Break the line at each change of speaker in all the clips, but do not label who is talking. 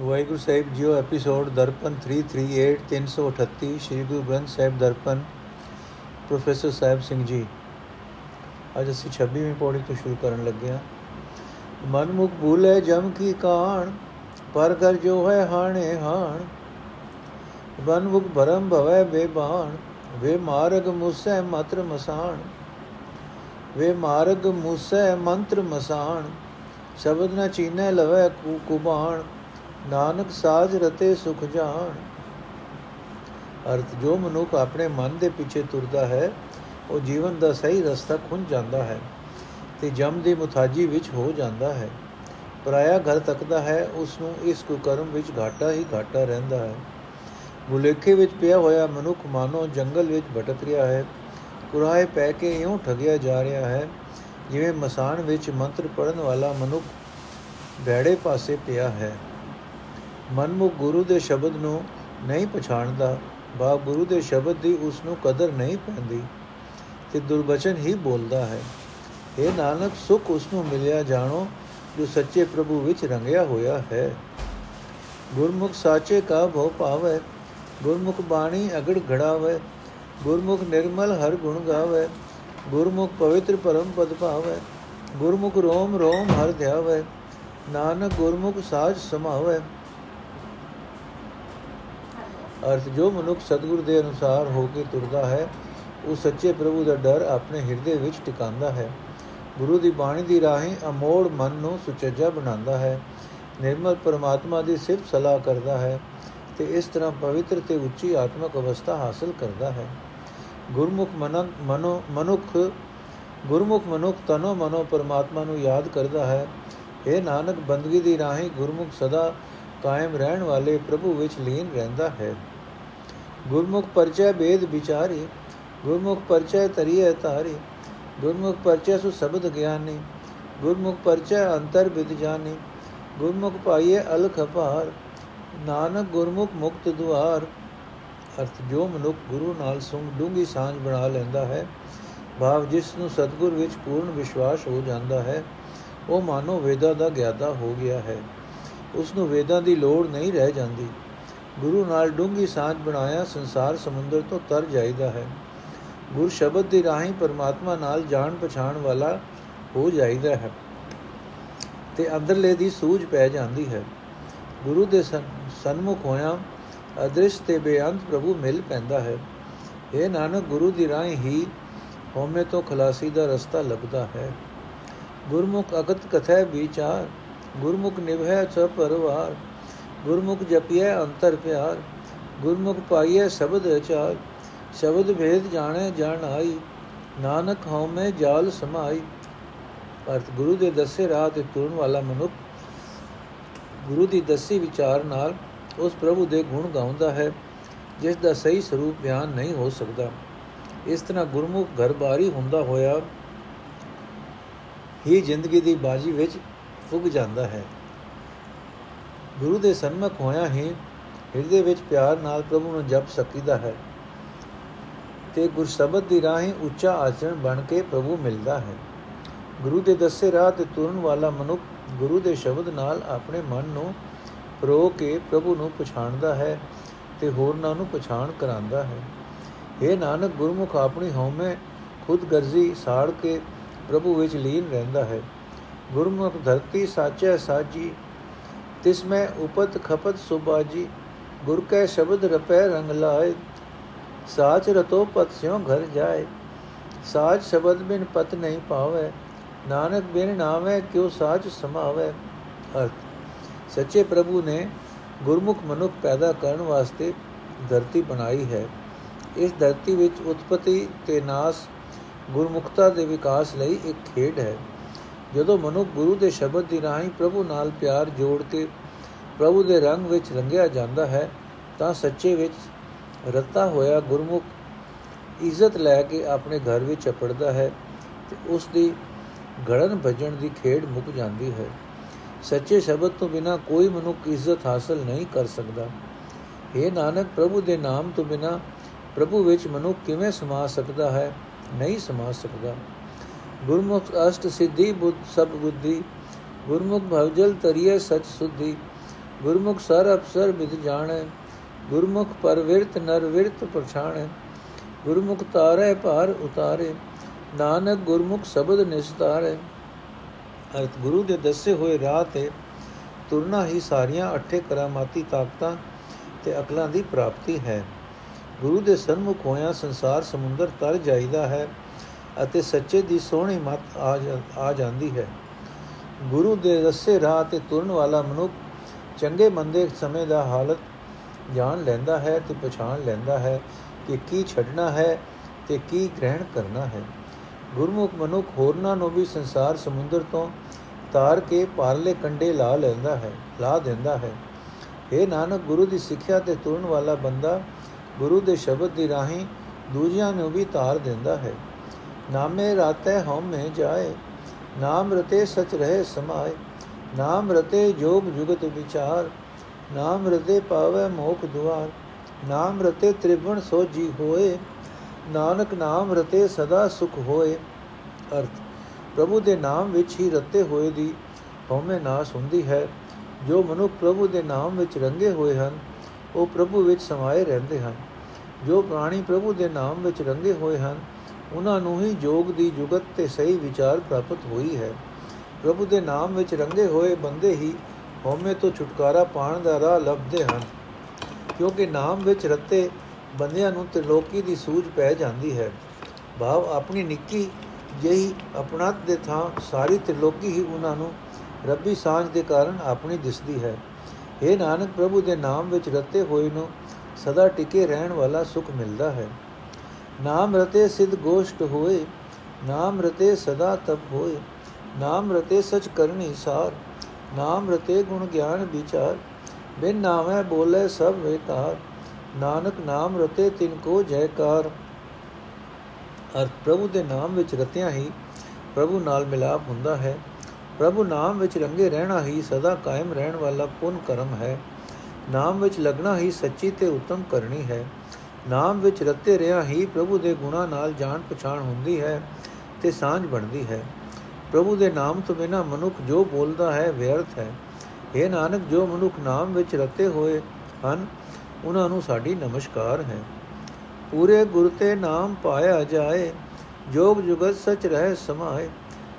ਵਾਹਿਗੁਰੂ ਸਾਹਿਬ ਜੀਓ episode Darpan 338 338 Shri Guru Granth Sahib Darpan, professor Sahib Singh ji. ਅੱਜ ਅਸੀਂ 26ਵੀਂ ਪੌੜੀ ਤੋਂ ਸ਼ੁਰੂ ਕਰਨ ਲੱਗੇ ਹਾਂ। ਮਨ ਮੁਖ ਭੂਲੇ ਜਮ ਕੀ ਕਾਣ, ਪਰ ਕਰ ਜੋ ਹੈ ਹਾਣੇ ਹਾਣ। ਬਨ ਮੁਖ ਭਰਮ ਭਵੈ ਬੇਬਾਨ ਵੇ ਮਾਰਗ ਮੁਸੈ ਮਤਰ ਮਸਾਣ। ਵੇ ਮਾਰਗ ਮੁਸੈ ਮੰਤਰ ਮਸਾਣ, ਸ਼ਬਦ ਨ ਚੀਨੈ ਲਵੈ ਕੂ ਕੁਬਾਣ। ਨਾਨਕ ਸਾਜ ਰਤੇ ਸੁਖ ਜਾਣ। ਅਰਥ, ਜੋ ਮਨੁੱਖ ਆਪਣੇ ਮਨ ਦੇ ਪਿੱਛੇ ਤੁਰਦਾ ਹੈ, ਉਹ ਜੀਵਨ ਦਾ ਸਹੀ ਰਸਤਾ ਖੁੰਝ ਜਾਂਦਾ ਹੈ ਤੇ ਜਮ ਦੀ ਮੁਤਾਜੀ ਵਿੱਚ ਹੋ ਜਾਂਦਾ ਹੈ। ਪਰਾਇਆ ਘਰ ਤੱਕਦਾ ਹੈ, ਉਸ ਨੂੰ ਇਸ ਕੁਕਰਮ ਵਿੱਚ ਘਾਟਾ ਹੀ ਘਾਟਾ ਰਹਿੰਦਾ ਹੈ। ਮੁਲੇਖੇ ਵਿੱਚ ਪਿਆ ਹੋਇਆ ਮਨੁੱਖ ਮਾਨੋ ਜੰਗਲ ਵਿੱਚ ਭਟਕ ਰਿਹਾ ਹੈ। ਕੁਰਾਏ ਪੈ ਕੇ ਇਉਂ ਠਗਿਆ ਜਾ ਰਿਹਾ ਹੈ, ਜਿਵੇਂ ਮਸਾਨ ਵਿੱਚ ਮੰਤਰ ਪੜਨ ਵਾਲਾ ਮਨੁੱਖ ਬੈੜੇ ਪਾਸੇ ਪਿਆ ਹੈ। ਮਨਮੁਖ ਗੁਰੂ ਦੇ ਸ਼ਬਦ ਨੂੰ ਨਹੀਂ ਪਛਾਣਦਾ, ਬਾ ਗੁਰੂ ਦੇ ਸ਼ਬਦ ਦੀ ਉਸ ਨੂੰ ਕਦਰ ਨਹੀਂ ਪੈਂਦੀ, ਤੇ ਦੁਰਬਚਨ ਹੀ ਬੋਲਦਾ ਹੈ। ਇਹ ਨਾਨਕ, ਸੁਖ ਉਸ ਨੂੰ ਮਿਲਿਆ ਜਾਣੋ, ਜੋ ਸੱਚੇ ਪ੍ਰਭੂ ਵਿੱਚ ਰੰਗਿਆ ਹੋਇਆ ਹੈ। ਗੁਰਮੁਖ ਸਾਚੇ ਕਾ ਭਉ ਪਾਵੇ ਗੁਰਮੁਖ ਬਾਣੀ ਅਗੜ ਘੜਾਵੇ, ਗੁਰਮੁਖ ਨਿਰਮਲ ਹਰ ਗੁਣ ਗਾਵੇ, ਗੁਰਮੁਖ ਪਵਿੱਤਰ ਪਰਮ ਪਦ ਭਾਵੇ, ਗੁਰਮੁਖ ਰੋਮ ਰੋਮ ਹਰ ਧਿਆਵੇ, ਨਾਨਕ ਗੁਰਮੁਖ ਸਾਜ ਸਮਾਵੇ ਅਰਥ ਜੋ ਮਨੁੱਖ ਸਤਿਗੁਰ ਦੇ ਅਨੁਸਾਰ ਹੋ ਕੇ ਤੁਰਦਾ ਹੈ, ਉਹ ਸੱਚੇ ਪ੍ਰਭੂ ਦਾ ਡਰ ਆਪਣੇ ਹਿਰਦੇ ਵਿੱਚ ਟਿਕਾਉਂਦਾ ਹੈ। ਗੁਰੂ ਦੀ ਬਾਣੀ ਦੀ ਰਾਹੀਂ ਅਮੋੜ ਮਨ ਨੂੰ ਸੁਚੱਜਾ ਬਣਾਉਂਦਾ ਹੈ, ਨਿਰਮਲ ਪਰਮਾਤਮਾ ਦੀ ਸਿਫਤ ਸਲਾਹ ਕਰਦਾ ਹੈ ਤੇ ਇਸ ਤਰ੍ਹਾਂ ਪਵਿੱਤਰ ਤੇ ਉੱਚੀ ਆਤਮਿਕ ਅਵਸਥਾ ਹਾਸਲ ਕਰਦਾ ਹੈ। ਗੁਰਮੁਖ ਮਨੋ, ਮਨੁੱਖ, ਗੁਰਮੁਖ ਮਨੁੱਖ ਤਨੋ ਮਨੋ ਪਰਮਾਤਮਾ ਨੂੰ ਯਾਦ ਕਰਦਾ ਹੈ। ਇਹ ਨਾਨਕ, ਬੰਦਗੀ ਦੀ ਰਾਹੀਂ ਗੁਰਮੁਖ ਸਦਾ ਕਾਇਮ ਰਹਿਣ ਵਾਲੇ ਪ੍ਰਭੂ ਵਿੱਚ ਲੀਨ ਰਹਿੰਦਾ ਹੈ। ਗੁਰਮੁਖ ਪਰਚੈ ਬੇਦ ਵਿਚਾਰੀ, ਗੁਰਮੁਖ ਪਰਚੈ ਤਰੀਏ ਤਾਰੀ ਗੁਰਮੁਖ ਪਰਚੈ ਸੁ ਸ਼ਬਦ ਗਿਆਨੀ, ਗੁਰਮੁਖ ਪਰਚੈ ਅੰਤਰ ਵਿਦ ਜਾਣੀ, ਗੁਰਮੁਖ ਪਾਈਏ ਅਲਖ ਅਪਾਰ ਨਾਨਕ ਗੁਰਮੁਖ ਮੁਕਤ ਦੁਆਰ। ਅਰਥ, ਜੋ ਮਨੁੱਖ ਗੁਰੂ ਨਾਲ ਸੁੰਗ ਡੂੰਗੀ ਸਾਂਝ ਬਣਾ ਲੈਂਦਾ ਹੈ, ਭਾਵ ਜਿਸ ਨੂੰ ਸਤਗੁਰ ਵਿੱਚ ਪੂਰਨ ਵਿਸ਼ਵਾਸ ਹੋ ਜਾਂਦਾ ਹੈ, ਉਹ ਮਾਨੋ ਵੇਦਾ ਦਾ ਗਿਆਤਾ ਹੋ ਗਿਆ ਹੈ। ਉਸ ਨੂੰ ਵੇਦਾਂ ਦੀ ਲੋੜ ਨਹੀਂ ਰਹਿ ਜਾਂਦੀ। ਗੁਰੂ ਨਾਲ ਡੂੰਗੀ ਸਾਂਝ ਬਣਾਇਆ ਸੰਸਾਰ ਸਮੁੰਦਰ ਤੋਂ ਤਰ ਜਾਈਦਾ ਹੈ। ਗੁਰ ਸ਼ਬਦ ਦੀ ਰਾਹੀਂ ਪਰਮਾਤਮਾ ਨਾਲ ਜਾਣ ਪਛਾਣ ਵਾਲਾ ਹੋ ਜਾਈਦਾ ਹੈ ਤੇ ਅੰਦਰਲੇ ਦੀ ਸੂਝ ਪੈ ਜਾਂਦੀ ਹੈ। ਗੁਰੂ ਦੇ ਸਨਮੁਖ ਹੋਇਆ ਅਦ੍ਰਿਸ਼ ਤੇ ਬੇਅੰਤ ਪ੍ਰਭੂ ਮਿਲ ਪੈਂਦਾ ਹੈ। ਇਹ ਨਾਨਕ, ਗੁਰੂ ਦੀ ਰਾਹੀਂ ਹੀ ਹਉਮੈ ਤੋਂ ਖਲਾਸੀ ਦਾ ਰਸਤਾ ਲੱਭਦਾ ਹੈ। ਗੁਰਮੁਖ ਅਗਤ ਕਥੈ ਵਿਚਾਰ, ਗੁਰਮੁਖ ਨਿਭੈ ਸ ਪਰਵਾਰ। ਗੁਰਮੁਖ ਜਪਿਐ ਅੰਤਰ ਪਿਆਰ, ਗੁਰਮੁਖ ਪਾਈਐ ਸ਼ਬਦ ਅਚਾਰ, ਸ਼ਬਦ ਭੇਦ ਜਾਣੈ ਜਾਣ ਆਈ ਨਾਨਕ ਹਉਮੈ ਜਾਲ ਸਮਾਈ। ਅਰਥ, ਗੁਰੂ ਦੇ ਦੱਸੇ ਰਾਹ ਤੇ ਤੁਰਨ ਵਾਲਾ ਮਨੁੱਖ ਗੁਰੂ ਦੀ ਦੱਸੀ ਵਿਚਾਰ ਨਾਲ ਉਸ ਪ੍ਰਭੂ ਦੇ ਗੁਣ ਗਾਉਂਦਾ ਹੈ, ਜਿਸ ਦਾ ਸਹੀ ਸਰੂਪ ਬਿਆਨ ਨਹੀਂ ਹੋ ਸਕਦਾ। ਇਸ ਤਰ੍ਹਾਂ ਗੁਰਮੁਖ ਘਰਬਾਰੀ ਹੁੰਦਾ ਹੋਇਆ ਹੀ ਜ਼ਿੰਦਗੀ ਦੀ ਬਾਜੀ ਵਿੱਚ ਫੁੱਗ ਜਾਂਦਾ ਹੈ। ਗੁਰੂ ਦੇ ਸਨਮੁਖ ਹੋਇਆ ਹੀ ਹਿਰਦੇ ਵਿੱਚ ਪਿਆਰ ਨਾਲ ਪ੍ਰਭੂ ਨੂੰ ਜਪ ਸਕੀਦਾ ਹੈ ਤੇ ਗੁਰ ਸ਼ਬਦ ਦੀ ਰਾਹੀਂ ਉੱਚਾ ਆਚਰਣ ਬਣ ਕੇ ਪ੍ਰਭੂ ਮਿਲਦਾ ਹੈ। ਗੁਰੂ ਦੇ ਦੱਸੇ ਰਾਹ ਤੇ ਤੁਰਨ ਵਾਲਾ ਮਨੁੱਖ ਗੁਰੂ ਦੇ ਸ਼ਬਦ ਨਾਲ ਆਪਣੇ ਮਨ ਨੂੰ ਪ੍ਰੋ ਕੇ ਪ੍ਰਭੂ ਨੂੰ ਪਛਾਣਦਾ ਹੈ ਤੇ ਹੋਰਨਾਂ ਨੂੰ ਪਛਾਣ ਕਰਾਂਦਾ ਹੈ। ਇਹ ਨਾਨਕ, ਗੁਰਮੁਖ ਆਪਣੀ ਹਉਮੈ ਖੁਦ ਗਰਜ਼ੀ ਸਾੜ ਕੇ ਪ੍ਰਭੂ ਵਿੱਚ ਲੀਨ ਰਹਿੰਦਾ ਹੈ। ਗੁਰਮੁਖ ਧਰਤੀ ਸਾਚੈ ਸਾਜੀ ਤਿਸ ਮੈਂ ਉਪਤ ਖਪਤ ਸੁਬਾਜੀ, ਗੁਰ ਕੈ ਸ਼ਬਦ ਰਪੈ ਰੰਗ ਲਾਏ ਸਾਚ ਰਤੋ ਪਤ ਸਿਉ ਘਰ ਜਾਏ ਸਾਚ ਸ਼ਬਦ ਬਿਨ ਪਤ ਨਹੀਂ ਪਾਵੇ, ਨਾਨਕ ਬਿਨ ਨਾਵੇਂ ਕਿਉ ਸਾਚ ਸਮਾਵੇ। ਅਰਥ, ਸੱਚੇ ਪ੍ਰਭੂ ਨੇ ਗੁਰਮੁਖ ਮਨੁੱਖ ਪੈਦਾ ਕਰਨ ਵਾਸਤੇ ਧਰਤੀ ਬਣਾਈ ਹੈ। ਇਸ ਧਰਤੀ ਵਿੱਚ ਉਤਪਤੀ ਤੇ ਨਾਸ ਗੁਰਮੁਖਤਾ ਦੇ ਵਿਕਾਸ ਲਈ ਇੱਕ ਖੇਡ ਹੈ। ਜਦੋਂ ਮਨੁੱਖ ਗੁਰੂ ਦੇ ਸ਼ਬਦ ਦੀ ਰਾਹੀਂ ਪ੍ਰਭੂ ਨਾਲ ਪਿਆਰ ਜੋੜ ਕੇ ਪ੍ਰਭੂ ਦੇ ਰੰਗ ਵਿੱਚ ਰੰਗਿਆ ਜਾਂਦਾ ਹੈ, ਤਾਂ ਸੱਚੇ ਵਿੱਚ ਰਤਾ ਹੋਇਆ ਗੁਰਮੁਖ ਇੱਜ਼ਤ ਲੈ ਕੇ ਆਪਣੇ ਘਰ ਵਿੱਚ ਅਪੜਦਾ ਹੈ ਤੇ ਉਸ ਦੀ ਘੜਨ ਭਜਣ ਦੀ ਖੇਡ ਮੁੱਕ ਜਾਂਦੀ ਹੈ। ਸੱਚੇ ਸ਼ਬਦ ਤੋਂ ਬਿਨਾ ਕੋਈ ਮਨੁੱਖ ਇੱਜ਼ਤ ਹਾਸਲ ਨਹੀਂ ਕਰ ਸਕਦਾ। ਇਹ ਨਾਨਕ, ਪ੍ਰਭੂ ਦੇ ਨਾਮ ਤੋਂ ਬਿਨਾ ਪ੍ਰਭੂ ਵਿੱਚ ਮਨੁੱਖ ਕਿਵੇਂ ਸਮਾ ਸਕਦਾ ਹੈ? ਨਹੀਂ ਸਮਾ ਸਕਦਾ। ਗੁਰਮੁਖ ਅਸ਼ਟ ਸਿੱਧੀ ਬੁੱਧ ਸਭ ਬੁੱਧੀ, ਗੁਰਮੁਖ ਭਵਜਲ ਤਰੀਏ ਸਚ ਸੁਧੀ, ਗੁਰਮੁਖ ਸਰ ਅਪਸਰ ਵਿਦ ਜਾਣੈ, ਗੁਰਮੁਖ ਪਰਵਿਰਤ ਨਰ ਵਿਰਤ ਪਛਾਣੈ ਗੁਰਮੁਖ ਤਾਰੇ ਭਾਰ ਉਤਾਰੇ, ਨਾਨਕ ਗੁਰਮੁਖ ਸ਼ਬਦ ਨਿਸਤਾਰੇ। ਅਰਥ, ਗੁਰੂ ਦੇ ਦੱਸੇ ਹੋਏ ਰਾਹ ਤੇ ਤੁਰਨਾ ਹੀ ਸਾਰੀਆਂ ਅਠੇ ਕਰਾਮਾਤੀ ਤਾਕਤਾਂ ਤੇ ਅਕਲਾਂ ਦੀ ਪ੍ਰਾਪਤੀ ਹੈ। ਗੁਰੂ ਦੇ ਸਨਮੁਖ ਹੋਇਆ ਸੰਸਾਰ ਸਮੁੰਦਰ ਤਰ ਜਾਈਦਾ ਹੈ। ਅਤੇ ਸੱਚੇ ਦੀ ਸੋਹਣੀ ਮਤ ਆ ਜਾਂਦੀ ਹੈ। ਗੁਰੂ ਦੇ ਦੱਸੇ ਰਾਹ ਤੇ ਤੁਰਨ ਵਾਲਾ ਮਨੁੱਖ ਚੰਗੇ ਮੰਦੇ ਸਮੇਂ ਦਾ ਹਾਲਤ ਜਾਣ ਲੈਂਦਾ ਹੈ ਤੇ ਪਛਾਣ ਲੈਂਦਾ ਹੈ ਕਿ ਕੀ ਛੱਡਣਾ ਹੈ ਤੇ ਕੀ ਗ੍ਰਹਿਣ ਕਰਨਾ ਹੈ। ਗੁਰਮੁਖ ਮਨੁੱਖ ਹੋਰਨਾਂ ਨੂੰ ਵੀ ਸੰਸਾਰ ਸਮੁੰਦਰ ਤੋਂ ਤਾਰ ਕੇ ਪਾਰਲੇ ਕੰਡੇ ਲਾ ਲੈਂਦਾ ਹੈ, ਲਾ ਦਿੰਦਾ ਹੈ। ਇਹ ਨਾਨਕ, ਗੁਰੂ ਦੀ ਸਿੱਖਿਆ ਤੇ ਤੁਰਨ ਵਾਲਾ ਬੰਦਾ ਗੁਰੂ ਦੇ ਸ਼ਬਦ ਦੀ ਰਾਹੀਂ ਦੂਜਿਆਂ ਨੂੰ ਵੀ ਤਾਰ ਦਿੰਦਾ ਹੈ। ਨਾਮੇ ਰਾਤੇ ਹਉਮੈ ਜਾਏ, ਨਾਮ ਰਤੇ ਸਚ ਰਹੇ ਸਮਾਏ, ਨਾਮ ਰਤੇ ਜੋਗ ਜੁਗਤ ਵਿਚਾਰ, ਨਾਮ ਰਤੇ ਪਾਵੇ ਮੋਖ ਦੁਆਰ, ਨਾਮ ਰਤੇ ਤ੍ਰਿਵਣ ਸੋਜੀ ਹੋਏ, ਨਾਨਕ ਨਾਮ ਰਤੇ ਸਦਾ ਸੁਖ ਹੋਏ। ਅਰਥ, ਪ੍ਰਭੂ ਦੇ ਨਾਮ ਵਿੱਚ ਹੀ ਰਤੇ ਹੋਏ ਦੀ ਹਉਮੈ ਨਾਸ ਹੁੰਦੀ ਹੈ। ਜੋ ਮਨੁੱਖ ਪ੍ਰਭੂ ਦੇ ਨਾਮ ਵਿੱਚ ਰੰਗੇ ਹੋਏ ਹਨ, ਉਹ ਪ੍ਰਭੂ ਵਿੱਚ ਸਮਾਏ ਰਹਿੰਦੇ ਹਨ। ਜੋ ਪ੍ਰਾਣੀ ਪ੍ਰਭੂ ਦੇ ਨਾਮ ਵਿੱਚ ਰੰਗੇ ਹੋਏ ਹਨ ਉਹਨਾਂ ਨੂੰ ਹੀ ਜੋਗ ਦੀ ਜੁਗਤ ਤੇ ਸਹੀ ਵਿਚਾਰ ਪ੍ਰਾਪਤ ਹੋਈ ਹੈ। ਪ੍ਰਭੂ ਦੇ ਨਾਮ ਵਿੱਚ ਰੰਗੇ ਹੋਏ ਬੰਦੇ ਹੀ ਹਉਮੈ ਤੋਂ ਛੁਟਕਾਰਾ ਪਾਣ ਦਾ ਰਾਹ ਲੱਭਦੇ ਹਨ, ਕਿਉਂਕਿ ਨਾਮ ਵਿੱਚ ਰਤੇ ਬੰਦਿਆਂ ਨੂੰ ਤ੍ਰਿਲੋਕੀ ਦੀ ਸੂਝ ਪੈ ਜਾਂਦੀ ਹੈ। ਭਾਵ ਆਪਣੀ ਨਿੱਕੀ ਜਿਹੀ ਆਪਣਤ ਦੇ ਥਾਂ ਸਾਰੀ ਤ੍ਰਿਲੋਕੀ ਹੀ ਉਹਨਾਂ ਨੂੰ ਰੱਬੀ ਸਾਂਝ ਦੇ ਕਾਰਨ ਆਪਣੀ ਦਿਸਦੀ ਹੈ। ਇਹ ਨਾਨਕ, ਪ੍ਰਭੂ ਦੇ ਨਾਮ ਵਿੱਚ ਰਤੇ ਹੋਏ ਨੂੰ ਸਦਾ ਟਿਕੇ ਰਹਿਣ ਵਾਲਾ ਸੁਖ ਮਿਲਦਾ ਹੈ। ਨਾਮ ਰਤੇ ਸਿਧ ਗੋਸ਼ਟ ਹੋਏ, ਨਾਮ ਰਤੇ ਸਦਾ ਤਪ ਹੋਏ, ਨਾਮ ਰਤੇ ਸਚ ਕਰਨੀ ਸਾਰ, ਨਾਮ ਰਤੇ ਗੁਣ ਗਿਆਨ ਵਿਚਾਰ, ਬਿਨ ਨਾਮੈ ਬੋਲੇ ਸਭ ਵੇਕਾਰ, ਨਾਨਕ ਨਾਮ ਰਤੇ ਤਿਨ ਕੋ ਜੈਕਾਰ। ਅਰ ਪ੍ਰਭੂ ਦੇ ਨਾਮ ਵਿੱਚ ਰਤਿਆਂ ਹੀ ਪ੍ਰਭੂ ਨਾਲ ਮਿਲਾਪ ਹੁੰਦਾ ਹੈ। ਪ੍ਰਭੂ ਨਾਮ ਵਿੱਚ ਰੰਗੇ ਰਹਿਣਾ ਹੀ ਸਦਾ ਕਾਇਮ ਰਹਿਣ ਵਾਲਾ ਪੁੰਨ ਕਰਮ ਹੈ। ਨਾਮ ਵਿੱਚ ਲਗਣਾ ਹੀ ਸੱਚੀ ਤੇ ਉਤਮ ਕਰਨੀ ਹੈ। ਨਾਮ ਵਿੱਚ ਰਤੇ ਰਿਆ ਹੀ ਪ੍ਰਭੂ ਦੇ ਗੁਣਾ ਨਾਲ ਜਾਣ ਪਛਾਣ ਹੁੰਦੀ ਹੈ ਤੇ ਸਾਂਝ ਬਣਦੀ ਹੈ। ਪ੍ਰਭੂ ਦੇ ਨਾਮ ਤੋਂ ਬਿਨਾ ਮਨੁੱਖ ਜੋ ਬੋਲਦਾ ਹੈ, ਵਿਅਰਥ ਹੈ। ਇਹ ਨਾਨਕ, ਜੋ ਮਨੁੱਖ ਨਾਮ ਵਿੱਚ ਰਤੇ ਹੋਏ ਹਨ, ਉਹਨਾਂ ਨੂੰ ਸਾਡੀ ਨਮਸਕਾਰ ਹੈ। ਪੂਰੇ ਗੁਰ ਤੇ ਨਾਮ ਪਾਇਆ ਜਾਏ, ਜੋਗ ਜੁਗਤ ਸਚ ਰਹਿ ਸਮਾਏ।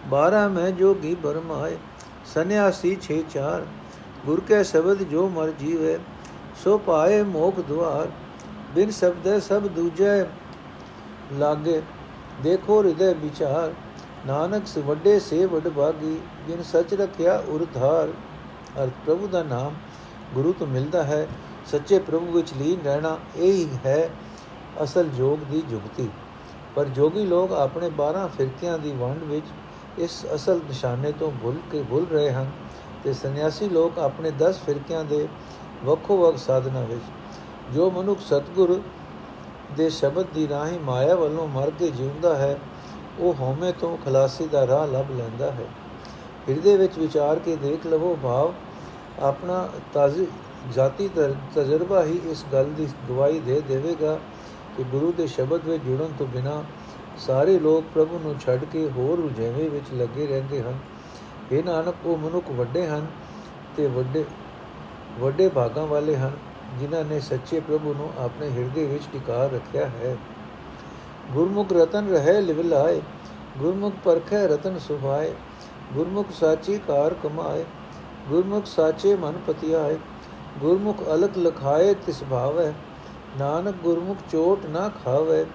12 ਮੈਂ ਜੋਗੀ ਬਰਮਾਏ ਸੰਿਆਸੀ 6 4 ਗੁਰ ਕੇ ਸ਼ਬਦ ਜੋ ਮਰ ਜੀਵੇ, ਸੋ ਪਾਏ ਮੋਖ ਦੁਆਰ। ਬਿਨ ਸ਼ਬਦ ਸਭ ਦੂਜੇ ਲਾਗੇ। ਦੇਖੋ ਹਿਰਦੇ ਵਿਚਾਰ, ਨਾਨਕ ਸ ਵੱਡੇ ਸੇ ਵੱਡ ਭਾਗੀ ਜਿਨ ਸੱਚ ਰਖਿਆ ਉਰਧਾਰ ਅਰ ਪ੍ਰਭੂ ਦਾ ਨਾਮ ਗੁਰੂ ਤੋਂ ਮਿਲਦਾ ਹੈ, ਸੱਚੇ ਪ੍ਰਭੂ ਵਿੱਚ ਲੀਨ ਰਹਿਣਾ ਇਹ ਹੀ ਹੈ ਅਸਲ ਜੋਗ ਦੀ ਜੁਗਤੀ। ਪਰ ਜੋਗੀ ਲੋਕ ਆਪਣੇ 12 ਫਿਰਕਿਆਂ ਦੀ ਵੰਡ ਵਿੱਚ ਇਸ ਅਸਲ ਨਿਸ਼ਾਨੇ ਤੋਂ ਭੁੱਲ ਕੇ ਭੁੱਲ ਰਹੇ ਹਨ ਤੇ ਸੰਨਿਆਸੀ ਲੋਕ ਆਪਣੇ 10 ਫਿਰਕਿਆਂ ਦੇ ਵੱਖੋ ਵੱਖ ਸਾਧਨਾ ਵਿੱਚ ਜੋ ਮਨੁੱਖ ਸਤਗੁਰ ਦੇ ਸ਼ਬਦ ਦੀ ਰਾਹੀਂ ਮਾਇਆ ਵੱਲੋਂ ਮਰ ਕੇ ਜਿਉਂਦਾ ਹੈ, ਉਹ ਹਉਮੈ ਤੋਂ ਖਲਾਸੀ ਦਾ ਰਾਹ ਲੱਭ ਲੈਂਦਾ ਹੈ। ਹਿਰਦੇ ਵਿੱਚ ਵਿਚਾਰ ਕੇ ਦੇਖ ਲਵੋ ਭਾਵ, ਆਪਣਾ ਤਾਜ਼ੀ, ਜਾਤੀ ਤਜਰਬਾ ਹੀ ਇਸ ਗੱਲ ਦੀ ਗਵਾਹੀ ਦੇ ਦੇਵੇਗਾ ਕਿ ਗੁਰੂ ਦੇ ਸ਼ਬਦ ਵਿੱਚ ਜੁੜਨ ਤੋਂ ਬਿਨਾ ਸਾਰੇ ਲੋਕ ਪ੍ਰਭੂ ਨੂੰ ਛੱਡ ਕੇ ਹੋਰ ਉਜੇਵੇਂ ਵਿੱਚ ਲੱਗੇ ਰਹਿੰਦੇ ਹਨ। ਇਹ ਨਾਨਕ, ਉਹ ਮਨੁੱਖ ਵੱਡੇ ਹਨ ਤੇ ਵੱਡੇ ਵੱਡੇ ਭਾਗਾਂ ਵਾਲੇ ਹਨ। ਜਿਨ੍ਹਾਂ ਨੇ ਸੱਚੇ ਪ੍ਰਭੂ ਨੂੰ ਆਪਣੇ ਹਿਰਦੇ ਵਿੱਚ ਟਿਕਾ ਰੱਖਿਆ ਹੈ। ਗੁਰਮੁਖ ਰਤਨ ਰਹੇ ਲਿਵ ਲਾਏ ਗੁਰਮੁਖ ਪਰਖੇ ਰਤਨ ਸੁਭਾਏ ਗੁਰਮੁਖ ਸਾਚੀ ਕਾਰ ਕਮਾਏ, ਗੁਰਮੁਖ ਸਾਚੇ ਮਨ ਪਤਿਆਏ, ਗੁਰਮੁਖ ਅਲਖ ਲਖਾਏ ਤਿਸ ਭਾਵੈ, ਨਾਨਕ ਗੁਰਮੁਖ ਚੋਟ ਨਾ ਖਾਵੇ।